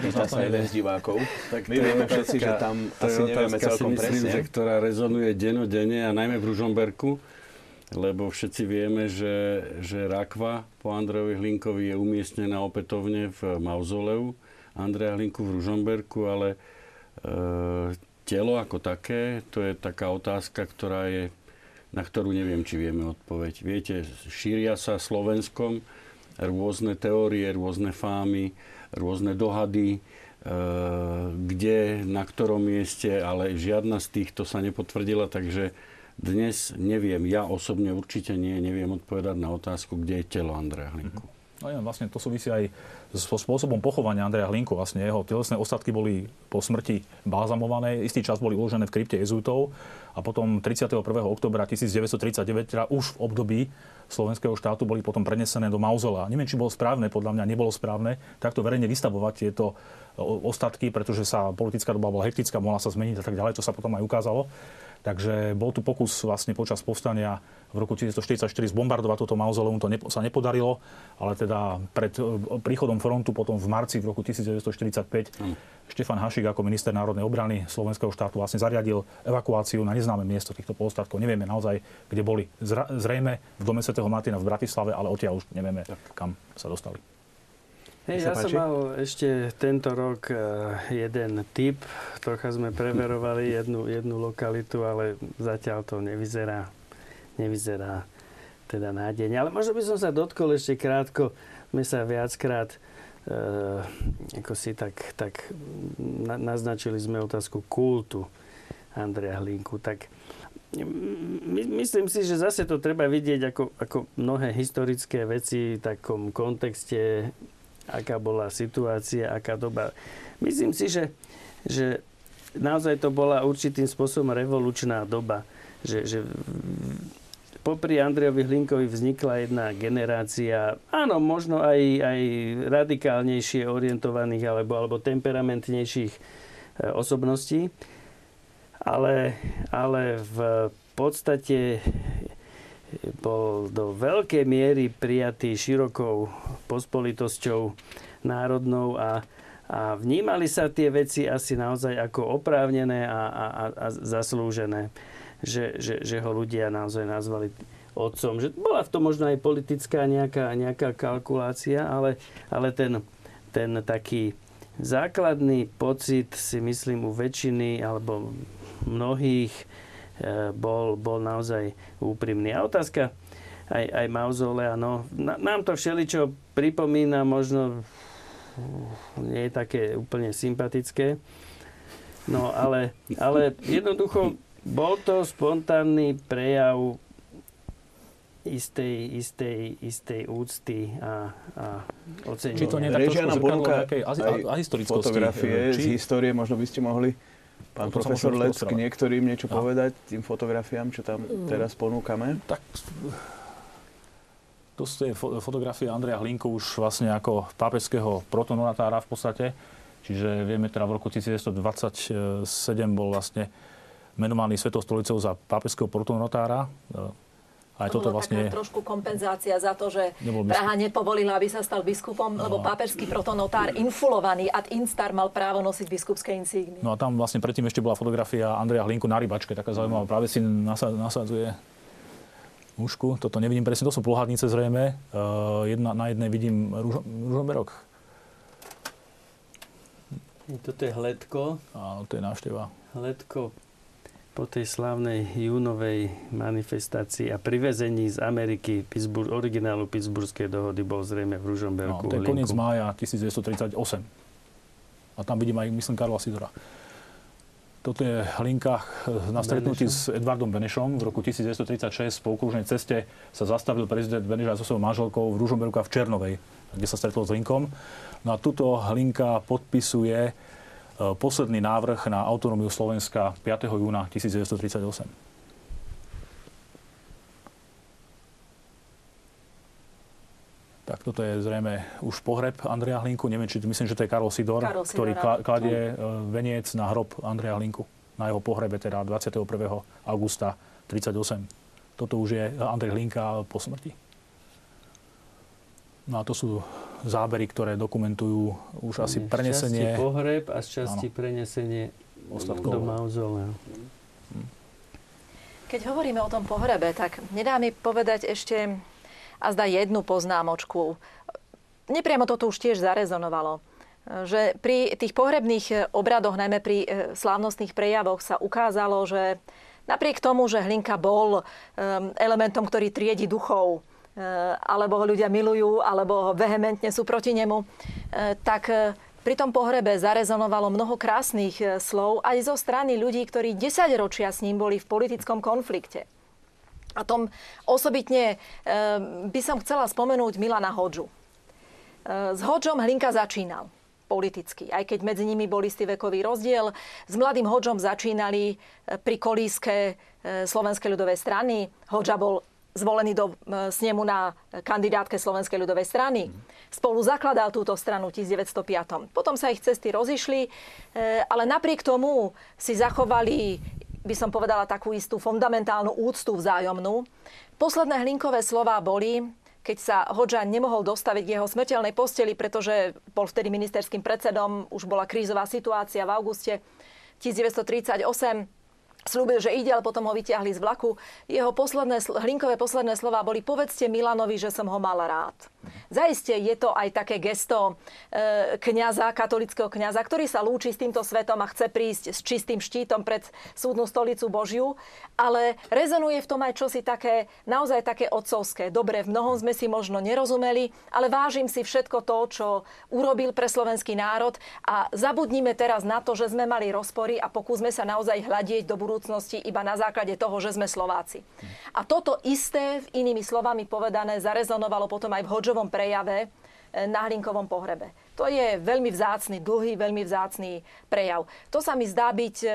Pýta sa jeden z divákov. Tak My vieme všetci, že tam asi nevieme celkom si myslím, presne. Že, ktorá rezonuje denodene a najmä v Ružomberku, lebo všetci vieme, že, že rakva po Andrejovi Hlinkovi je umiestnená opätovne v mauzoleu Andreja Hlinku v Ružomberku, ale e, telo ako také, to je taká otázka, ktorá je na ktorú neviem, či vieme odpoveď. Viete, šíria sa Slovenskom rôzne teórie, rôzne fámy, rôzne dohady, e, kde, na ktorom mieste, ale žiadna z týchto sa nepotvrdila, takže dnes neviem, ja osobne určite nie, neviem odpovedať na otázku, kde je telo Andreja Hlinku. No ja, vlastne to súvisí aj so spôsobom pochovania Andreja Hlinku. Vlastne jeho telesné ostatky boli po smrti balzamované, istý čas boli uložené v krypte jezutov a potom 31. oktobra 1939, teda už v období slovenského štátu boli potom prenesené do mauzolea. Neviem, či bolo správne, podľa mňa nebolo správne takto verejne vystavovať tieto ostatky, pretože sa politická doba bola hektická, mohla sa zmeniť a tak ďalej, to sa potom aj ukázalo. Takže bol tu pokus vlastne počas povstania v roku 1944 zbombardovať toto mauzoleum. To nepo, sa nepodarilo, ale teda pred e, príchodom frontu potom v marci v roku 1945 mm. Štefan Hašik ako minister národnej obrany slovenského štátu vlastne zariadil evakuáciu na neznáme miesto týchto postatkov. Nevieme naozaj, kde boli. Zrejme v dome svätého Martina v Bratislave, ale odtiaľ už nevieme, kam sa dostali. Hej, ja som mal ešte tento rok eh, jeden typ. Trocha sme preverovali jednu, jednu lokalitu, ale zatiaľ to nevyzerá, nevyzerá teda nádejne. Ale možno by som sa dotkol ešte krátko. My sa viackrát e, ako si tak, tak na, naznačili sme otázku kultu Andreja Hlinku. Tak my, myslím si, že zase to treba vidieť ako, ako mnohé historické veci v takom kontexte aká bola situácia, aká doba. Myslím si, že, že naozaj to bola určitým spôsobom revolučná doba. Že, že popri Andrejovi Hlinkovi vznikla jedna generácia, áno, možno aj, aj radikálnejšie orientovaných alebo, alebo temperamentnejších e, osobností, ale, ale v podstate bol do veľkej miery prijatý širokou pospolitosťou národnou a, a vnímali sa tie veci asi naozaj ako oprávnené a, a, a zaslúžené, že, že, že ho ľudia naozaj nazvali otcom. Že bola v tom možno aj politická nejaká, nejaká kalkulácia, ale, ale ten, ten taký základný pocit si myslím u väčšiny alebo mnohých bol, bol naozaj úprimný. A otázka aj, aj mauzolea, no, nám to všeličo pripomína, možno nie je také úplne sympatické, no ale, ale jednoducho bol to spontánny prejav istej, istej, istej úcty a, a ocenenia. Či to nie je tak trošku zrkadlo nejakej fotografie či... z histórie, možno by ste mohli Pán no, profesor Lec, k niektorým niečo a? povedať, tým fotografiám, čo tam mm. teraz ponúkame? Tak to sú tie fotografie Andreja Hlinku už vlastne ako pápežského protonoratára v podstate. Čiže vieme teda v roku 1927 bol vlastne menovaný Svetou stolicou za pápežského protonotára. Aj to toto vlastne... taká trošku kompenzácia za to, že Praha nepovolila, aby sa stal biskupom, no. lebo pápežský protonotár infulovaný ad instar mal právo nosiť biskupské insígny. No a tam vlastne predtým ešte bola fotografia Andreja Hlinku na rybačke, taká zaujímavá. Práve si nasadzuje mužku. Toto nevidím presne, to sú plohádnice zrejme. Uh, jedna, na jednej vidím ružomberok. Toto je hledko. Áno, to je návšteva. Hledko po tej slávnej júnovej manifestácii a privezení z Ameriky Pittsburgh, originálu Pittsburghskej dohody bol zrejme v Ružomberku. No, to je koniec mája 1938. A tam vidím aj, myslím, Karla Sidora. Toto je linka na stretnutí s Edvardom Benešom. V roku 1936 po okružnej ceste sa zastavil prezident Beneš so svojou manželkou v Ružomberku a v Černovej, kde sa stretol s Linkom. No a tuto linka podpisuje posledný návrh na autonómiu Slovenska 5. júna 1938. Tak toto je zrejme už pohreb Andreja Hlinku. Neviem, či myslím, že to je Karol Sidor, Karol ktorý kladie e, veniec na hrob Andreja Hlinku. Na jeho pohrebe teda 21. augusta 1938. Toto už je Andrej Hlinka po smrti. No a to sú zábery, ktoré dokumentujú už asi prenesenie... Z časti pohreb a z časti áno. prenesenie Ostatkov. do mauzolea. Keď hovoríme o tom pohrebe, tak nedá mi povedať ešte a zdá jednu poznámočku. Nepriamo toto už tiež zarezonovalo že pri tých pohrebných obradoch, najmä pri e, slávnostných prejavoch sa ukázalo, že napriek tomu, že Hlinka bol elementom, ktorý triedi duchov, Eh, alebo ho ľudia milujú, alebo vehementne sú proti nemu, eh, tak eh, pri tom pohrebe zarezonovalo mnoho krásnych slov aj zo strany ľudí, ktorí 10 ročia s ním boli v politickom konflikte. A tom osobitne by som chcela spomenúť Milana Hodžu. S Hodžom Hlinka začínal politicky, aj keď medzi nimi bol istý vekový rozdiel. S mladým Hodžom začínali pri kolíske Slovenskej ľudovej strany. Hodža bol zvolený do snemu na kandidátke Slovenskej ľudovej strany. Spolu zakladal túto stranu v 1905. Potom sa ich cesty rozišli, e, ale napriek tomu si zachovali, by som povedala, takú istú fundamentálnu úctu vzájomnú. Posledné hlinkové slová boli, keď sa Hodža nemohol dostaviť k jeho smrteľnej posteli, pretože bol vtedy ministerským predsedom, už bola krízová situácia v auguste 1938 slúbil, že ide, ale potom ho vyťahli z vlaku. Jeho posledné, hlinkové posledné slova boli povedzte Milanovi, že som ho mal rád. Zaiste je to aj také gesto e, kniaza, katolického kňaza, ktorý sa lúči s týmto svetom a chce prísť s čistým štítom pred súdnu stolicu Božiu, ale rezonuje v tom aj čosi také, naozaj také otcovské. Dobre, v mnohom sme si možno nerozumeli, ale vážim si všetko to, čo urobil pre slovenský národ a zabudnime teraz na to, že sme mali rozpory a pokúsme sa naozaj hľadieť do budúcnosti iba na základe toho, že sme Slováci. A toto isté, inými slovami povedané, zarezonovalo potom aj v Hodžovom pre prejave e, na Hlinkovom pohrebe. To je veľmi vzácný, dlhý, veľmi vzácný prejav. To sa mi zdá byť e,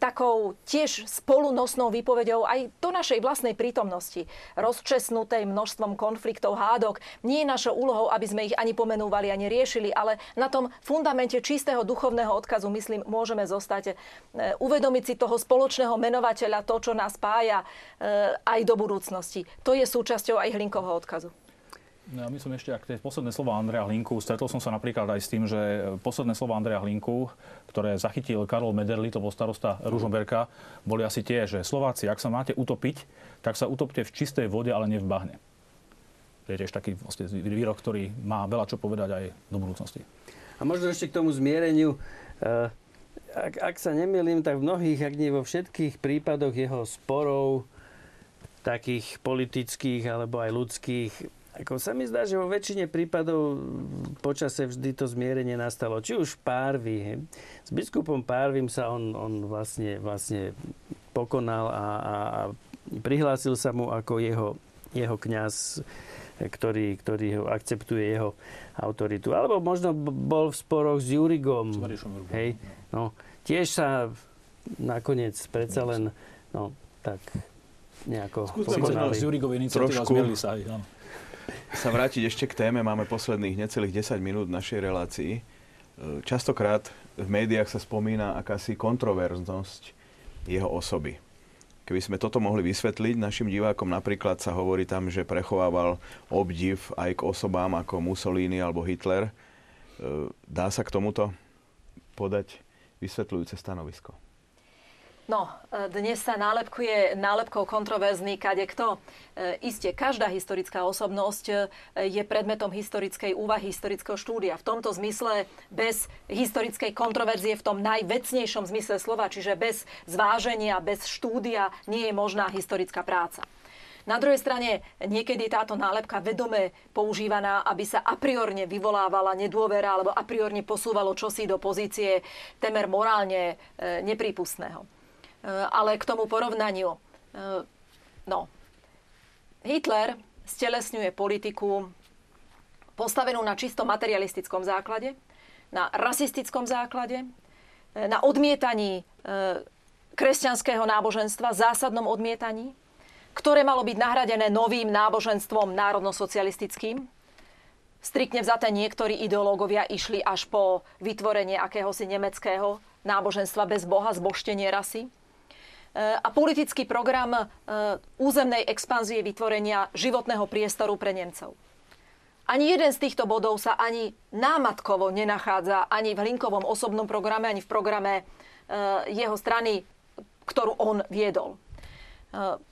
takou tiež spolunosnou výpovedou aj do našej vlastnej prítomnosti, rozčesnutej množstvom konfliktov, hádok. Nie je našou úlohou, aby sme ich ani pomenúvali, ani riešili, ale na tom fundamente čistého duchovného odkazu, myslím, môžeme zostať. E, uvedomiť si toho spoločného menovateľa, to, čo nás spája aj do budúcnosti. To je súčasťou aj Hlinkovho odkazu. No, ja myslím ešte, ak tie posledné slova Andreja Hlinku, stretol som sa napríklad aj s tým, že posledné slova Andreja Hlinku, ktoré zachytil Karol Mederli, to bol starosta Ružomberka, boli asi tie, že Slováci, ak sa máte utopiť, tak sa utopte v čistej vode, ale nie v bahne. To je tiež taký vlastne výrok, ktorý má veľa čo povedať aj do budúcnosti. A možno ešte k tomu zmiereniu. Eh, ak, ak sa nemýlim, tak v mnohých, ak nie vo všetkých prípadoch jeho sporov, takých politických alebo aj ľudských, ako sa mi zdá, že vo väčšine prípadov počase vždy to zmierenie nastalo. Či už Párvy. He. S biskupom Párvym sa on, on vlastne, vlastne pokonal a, a, a prihlásil sa mu ako jeho, jeho kňaz, ktorý, ktorý ho akceptuje jeho autoritu. Alebo možno bol v sporoch s Jurigom. Hej, no, tiež sa nakoniec predsa len no, tak nejako pokonali. S Jurigov iniciatíva zmierili sa aj. Áno sa vrátiť ešte k téme. Máme posledných necelých 10 minút našej relácii. E, častokrát v médiách sa spomína akási kontroverznosť jeho osoby. Keby sme toto mohli vysvetliť našim divákom, napríklad sa hovorí tam, že prechovával obdiv aj k osobám ako Mussolini alebo Hitler. E, dá sa k tomuto podať vysvetľujúce stanovisko? No, e, dnes sa nálepkuje nálepkou kontroverzný kade kto. E, každá historická osobnosť e, je predmetom historickej úvahy, historického štúdia. V tomto zmysle bez historickej kontroverzie v tom najvecnejšom zmysle slova, čiže bez zváženia, bez štúdia nie je možná historická práca. Na druhej strane, niekedy je táto nálepka vedome používaná, aby sa a priorne vyvolávala nedôvera alebo a priorne posúvalo čosi do pozície temer morálne neprípustného. Eh, ale k tomu porovnaniu. Eh, no, Hitler stelesňuje politiku postavenú na čisto materialistickom základe, na rasistickom základe, eh, na odmietaní kresťanského náboženstva, zásadnom odmietaní, ktoré malo byť nahradené novým náboženstvom národno-socialistickým. Striktne vzaté niektorí ideológovia išli až po vytvorenie akéhosi nemeckého náboženstva bez Boha, zboštenie rasy. Eh, a politický program eh, územnej expanzie vytvorenia životného priestoru pre Nemcov. Ani jeden z týchto bodov sa ani námatkovo nenachádza ani v Hlinkovom osobnom programe, ani v programe eh, jeho strany, ktorú on viedol.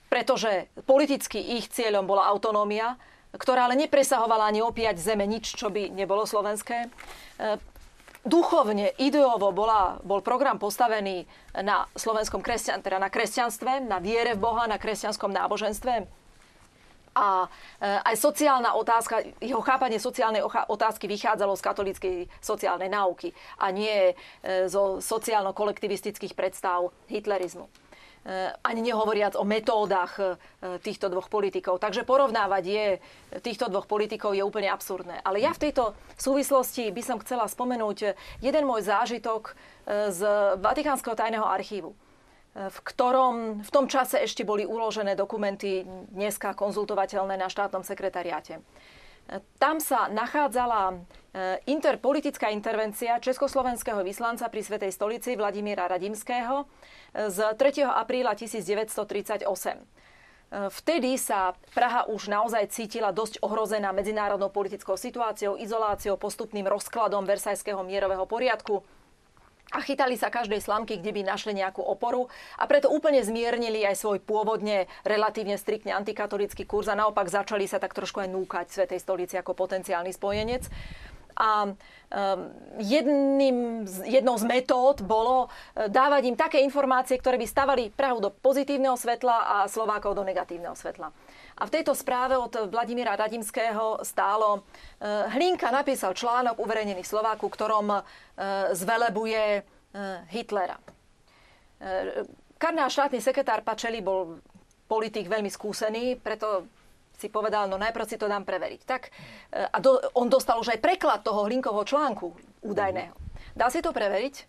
Pretože politicky ich cieľom bola autonómia, ktorá ale nepresahovala ani opiať zeme nič, čo by nebolo slovenské duchovne, ideovo bola, bol program postavený na slovenskom kresťan, teda na kresťanstve, na viere v Boha, na kresťanskom náboženstve. A e, aj sociálna otázka, jeho chápanie sociálnej otázky vychádzalo z katolíckej sociálnej náuky a nie e, zo sociálno-kolektivistických predstav hitlerizmu. Eh, ani nehovoriac o metódach eh, týchto dvoch politikov. Takže porovnávať je týchto dvoch politikov je úplne absurdné. Ale ja v tejto súvislosti by som chcela spomenúť jeden môj zážitok eh, z Vatikánskeho tajného archívu v ktorom v tom čase ešte boli uložené dokumenty dneska konzultovateľné na štátnom sekretariáte. Tam sa nachádzala interpolitická intervencia československého vyslanca pri Svetej stolici Vladimíra Radimského, z 3. apríla 1938. Vtedy sa Praha už naozaj cítila dosť ohrozená medzinárodnou politickou situáciou, izoláciou, postupným rozkladom Versajského mierového poriadku a chytali sa každej slamky, kde by našli nejakú oporu a preto úplne zmiernili aj svoj pôvodne relatívne striktne antikatolický kurz a naopak začali sa tak trošku aj núkať Svetej stolici ako potenciálny spojenec. A um, jedným, jednou z metód bolo e, dávať im také informácie, ktoré by stavali Prahu do pozitívneho svetla a Slovákov do negatívneho svetla. A v tejto správe od Vladimíra Radimského stálo, e, Hlinka napísal článok uverejnený v Slováku, ktorom e, zvelebuje Hitlera. Kardinál štátny sekretár Pačeli bol politik veľmi skúsený, preto si povedal, no najprv si to dám preveriť. Tak, e, a do, on dostal už aj preklad toho hlinkovho článku údajného. Dá si to preveriť, e,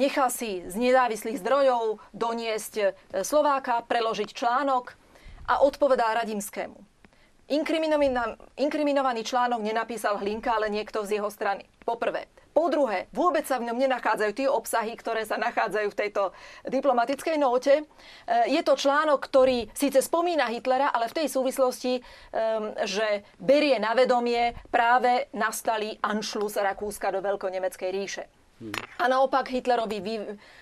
nechal si z nezávislých zdrojov doniesť e, Slováka, preložiť článok a odpovedal Radimskému. Inkriminovaný článok nenapísal Hlinka, ale niekto z jeho strany. Poprvé. Po druhé, vôbec sa v ňom nenachádzajú tie obsahy, ktoré sa nachádzajú v tejto diplomatickej nóte. E, je to článok, ktorý síce spomína Hitlera, ale v tej súvislosti, že berie na vedomie práve nastalý Anschluss Rakúska do Veľkonemeckej ríše. A naopak Hitlerovi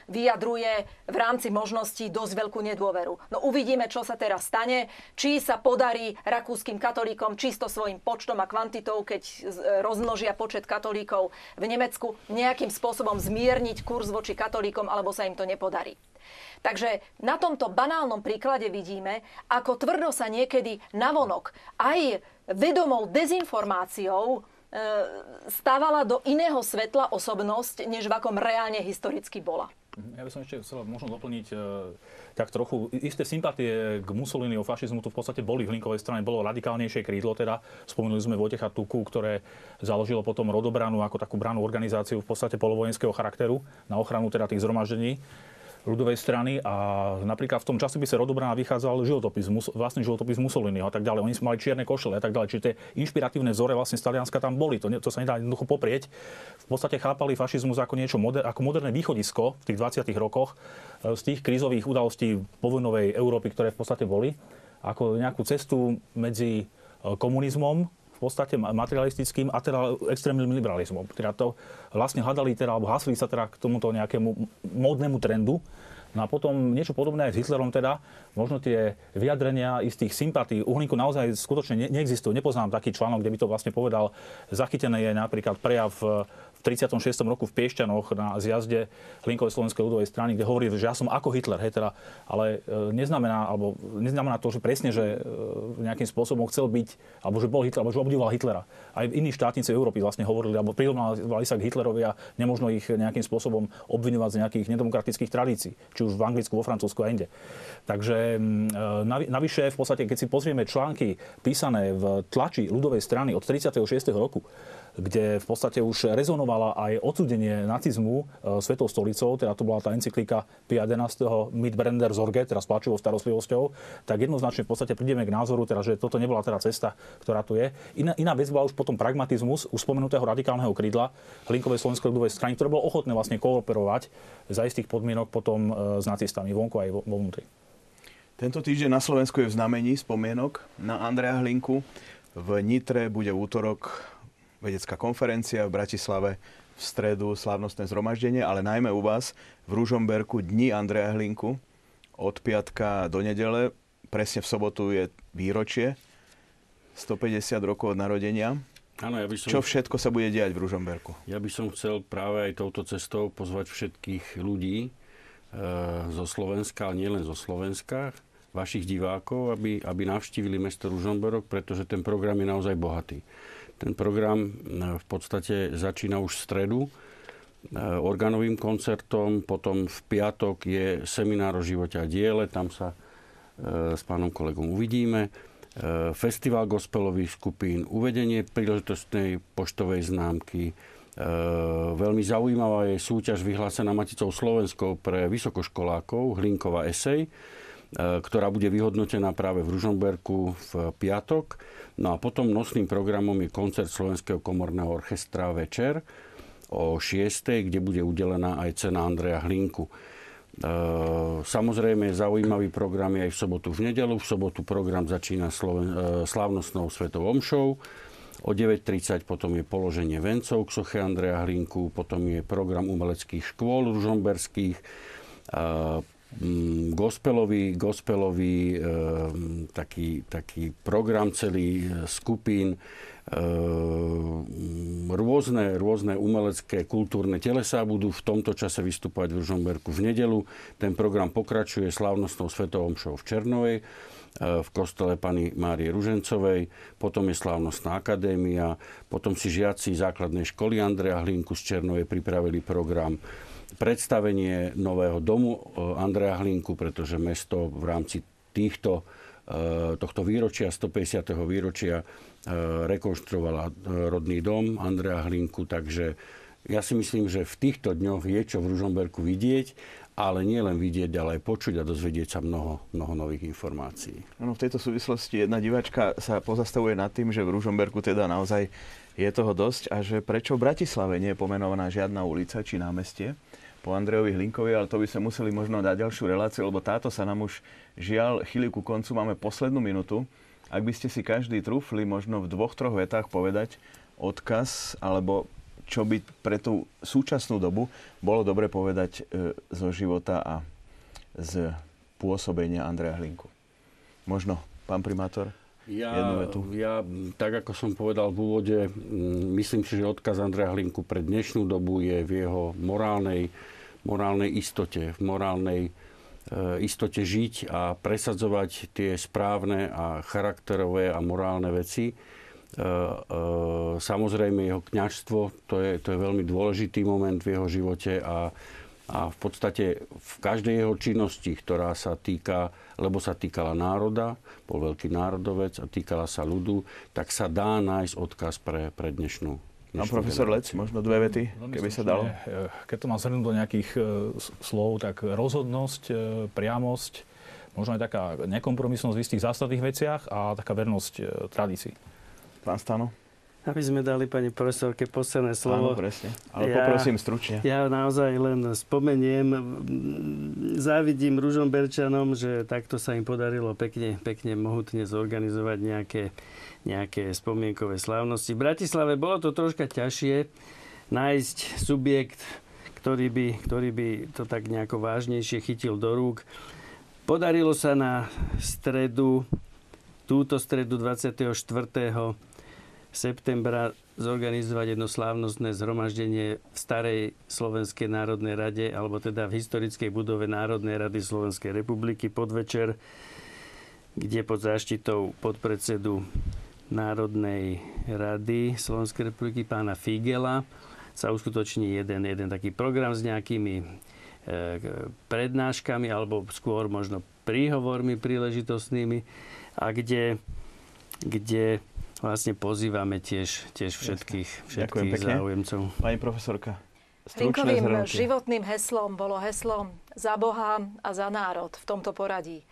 vyjadruje v rámci možností dosť veľkú nedôveru. No uvidíme, čo sa teraz stane. Či sa podarí rakúskym katolíkom čisto svojim počtom a kvantitou, keď rozmnožia počet katolíkov v Nemecku, nejakým spôsobom zmierniť kurz voči katolíkom, alebo sa im to nepodarí. Takže na tomto banálnom príklade vidíme, ako tvrdo sa niekedy navonok aj vedomou dezinformáciou stávala do iného svetla osobnosť, než v akom reálne historicky bola. Mhm. Ja by som ešte chcel možno doplniť e, tak trochu. Isté sympatie k Mussoliniho fašizmu tu v podstate boli v Linkovej strane, bolo radikálnejšie krídlo, teda spomenuli sme Vojtecha Tuku, ktoré založilo potom rodobranu ako takú branu organizáciu v podstate polovojenského charakteru na ochranu teda tých zhromaždení ľudovej strany a napríklad v tom časopise Rodobrana vychádzal životopis, vlastný životopis Mussoliniho a tak ďalej. Oni mali čierne košele a tak ďalej. Čiže tie inšpiratívne vzore vlastne z Talianska tam boli. To, to sa nedá jednoducho poprieť. V podstate chápali fašizmus ako niečo moder, ako moderné východisko v tých 20. rokoch e, z tých krízových udalostí povojnovej Európy, ktoré v podstate boli, ako nejakú cestu medzi e, komunizmom podstate materialistickým a teda extrémnym liberalizmom. Teda to vlastne hľadali, teda, alebo hasli sa teda k tomuto nejakému módnemu trendu, No a potom niečo podobné aj s Hitlerom teda. Možno tie vyjadrenia istých sympatí Uhlinku naozaj skutočne ne- neexistujú. Nepoznám taký článok, kde by to vlastne povedal. Zachytené je napríklad prejav 36. roku v Piešťanoch na zjazde Hlinkovej slovenskej ľudovej strany, kde hovorí, že ja som ako Hitler, hej, teda, ale e, neznamená, alebo neznamená to, že presne, že e, nejakým spôsobom chcel byť, alebo že bol Hitler, alebo že obdivoval Hitlera. Aj iní štátnici Európy vlastne hovorili, alebo prirovnávali sa k Hitlerovi a nemožno ich nejakým spôsobom obviňovať z nejakých nedemokratických tradícií, či už v Anglicku, vo Francúzsku a inde. Takže e, navyše, v podstate, keď si pozrieme články písané v tlači ľudovej strany od 36. roku, kde v podstate už rezonovala aj odsudenie nacizmu e, Svetou stolicou, teda to bola tá encyklika Pia 11. Mitbrender Zorge, teda s plačovou starostlivosťou, tak jednoznačne v podstate prídeme k názoru, teda, že toto nebola teda cesta, ktorá tu je. Iná, iná vec bola už potom pragmatizmus už spomenutého radikálneho krídla Hlinkovej slovenskej ľudovej strany, ktoré bolo ochotné vlastne kooperovať za istých podmienok potom e, s nacistami vonku aj vo, vnútri. Tento týždeň na Slovensku je v znamení spomienok na Andreja Hlinku. V Nitre bude útorok vedecká konferencia v Bratislave, v stredu slávnostné zhromaždenie, ale najmä u vás v Ružomberku Dni Andreja Hlinku od piatka do nedele. Presne v sobotu je výročie 150 rokov od narodenia. Áno, ja by som... Čo všetko sa bude diať v Ružomberku? Ja by som chcel práve aj touto cestou pozvať všetkých ľudí e, zo Slovenska, ale nielen zo Slovenska, vašich divákov, aby, aby navštívili mesto Ružomberok, pretože ten program je naozaj bohatý. Ten program e, v podstate začína už v stredu e, organovým koncertom, potom v piatok je seminár o živote a diele, tam sa e, s pánom kolegom uvidíme. Festival gospelových skupín, uvedenie príležitostnej poštovej známky, Veľmi zaujímavá je súťaž vyhlásená Maticou Slovenskou pre vysokoškolákov, Hlinková esej, ktorá bude vyhodnotená práve v Ružomberku v piatok. No a potom nosným programom je koncert Slovenského komorného orchestra večer o 6. kde bude udelená aj cena Andreja Hlinku. E, samozrejme, zaujímavý program je aj v sobotu v nedelu. V sobotu program začína Sloven- e, slávnostnou svetou omšou. O 9.30 potom je položenie vencov k soche Andreja Hlinku, potom je program umeleckých škôl ružomberských, e, gospelový, gospelový e, taký, taký program celý e, skupín, e, rôzne, rôzne umelecké, kultúrne telesá budú v tomto čase vystupovať v Ružomberku v nedelu. Ten program pokračuje slávnostnou svetovom show v Černovej v kostole pani Márie Ružencovej, potom je slávnostná akadémia, potom si žiaci základnej školy Andreja Hlinku z Černovej pripravili program predstavenie nového domu e, Andreja Hlinku, pretože mesto v rámci týchto, e, tohto výročia, 150. výročia, e, rekonštruovala rodný dom Andreja Hlinku, takže ja si myslím, že v týchto dňoch je čo v Ružomberku vidieť, ale nie len vidieť, ale aj počuť a dozvedieť sa mnoho, mnoho nových informácií. No, v tejto súvislosti jedna divačka sa pozastavuje nad tým, že v Ružomberku teda naozaj je toho dosť a že prečo v Bratislave nie je pomenovaná žiadna ulica či námestie po Andrejovi Hlinkovi, ale to by sme museli možno dať ďalšiu reláciu, lebo táto sa nám už žiaľ chýli ku koncu. Máme poslednú minútu. Ak by ste si každý trúfli možno v dvoch, troch vetách povedať odkaz, alebo čo by pre tú súčasnú dobu bolo dobre povedať e, zo života a z pôsobenia Andreja Hlinku. Možno, pán primátor? Ja, ja, tak ako som povedal v úvode, myslím si, že odkaz Andreja Hlinku pre dnešnú dobu je v jeho morálnej morálnej istote, v morálnej e, istote žiť a presadzovať tie správne a charakterové a morálne veci. E, e, samozrejme jeho kňažstvo, to je, to je veľmi dôležitý moment v jeho živote a, a v podstate v každej jeho činnosti, ktorá sa týka, lebo sa týkala národa, bol veľký národovec a týkala sa ľudu, tak sa dá nájsť odkaz pre, pre dnešnú Pán profesor Lec, možno dve vety, keby sa dalo. E, keď to mám zhrnúť do nejakých e, slov, tak rozhodnosť, e, priamosť, možno aj taká nekompromisnosť v istých zásadných veciach a taká vernosť tradícii. Pán Stano? Aby sme dali pani profesorke posledné slovo. Áno, presne. Ale ja, poprosím stručne. Ja naozaj len spomeniem, závidím Ružomberčanom, že takto sa im podarilo pekne, pekne mohutne zorganizovať nejaké nejaké spomienkové slávnosti. V Bratislave bolo to troška ťažšie nájsť subjekt, ktorý by, ktorý by to tak nejako vážnejšie chytil do rúk. Podarilo sa na stredu, túto stredu 24. septembra zorganizovať jedno slávnostné zhromaždenie v starej Slovenskej národnej rade, alebo teda v historickej budove Národnej rady Slovenskej republiky podvečer, kde pod záštitou podpredsedu Národnej rady Slovenskej republiky pána Figela sa uskutoční jeden, jeden taký program s nejakými prednáškami alebo skôr možno príhovormi príležitostnými a kde, kde vlastne pozývame tiež, tiež všetkých, všetkých záujemcov. Pani profesorka, Linkovým životným heslom bolo heslom za Boha a za národ v tomto poradí.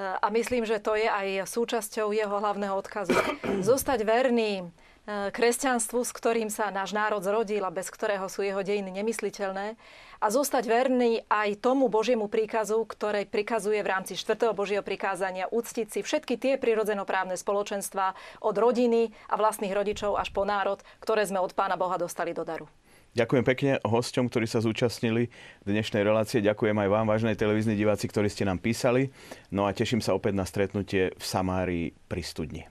A myslím, že to je aj súčasťou jeho hlavného odkazu. Zostať verný E, kresťanstvu, s ktorým sa náš národ zrodil a bez ktorého sú jeho dejiny nemysliteľné a zostať verný aj tomu Božiemu príkazu, ktoré prikazuje v rámci 4. Božieho prikázania úctiť si všetky tie prirodzenoprávne spoločenstva od rodiny a vlastných rodičov až po národ, ktoré sme od Pána Boha dostali do daru. Ďakujem pekne hosťom, ktorí sa zúčastnili dnešnej relácie. Ďakujem aj vám, vážnej televízni diváci, ktorí ste nám písali. No a teším sa opäť na stretnutie v Samárii pri studni.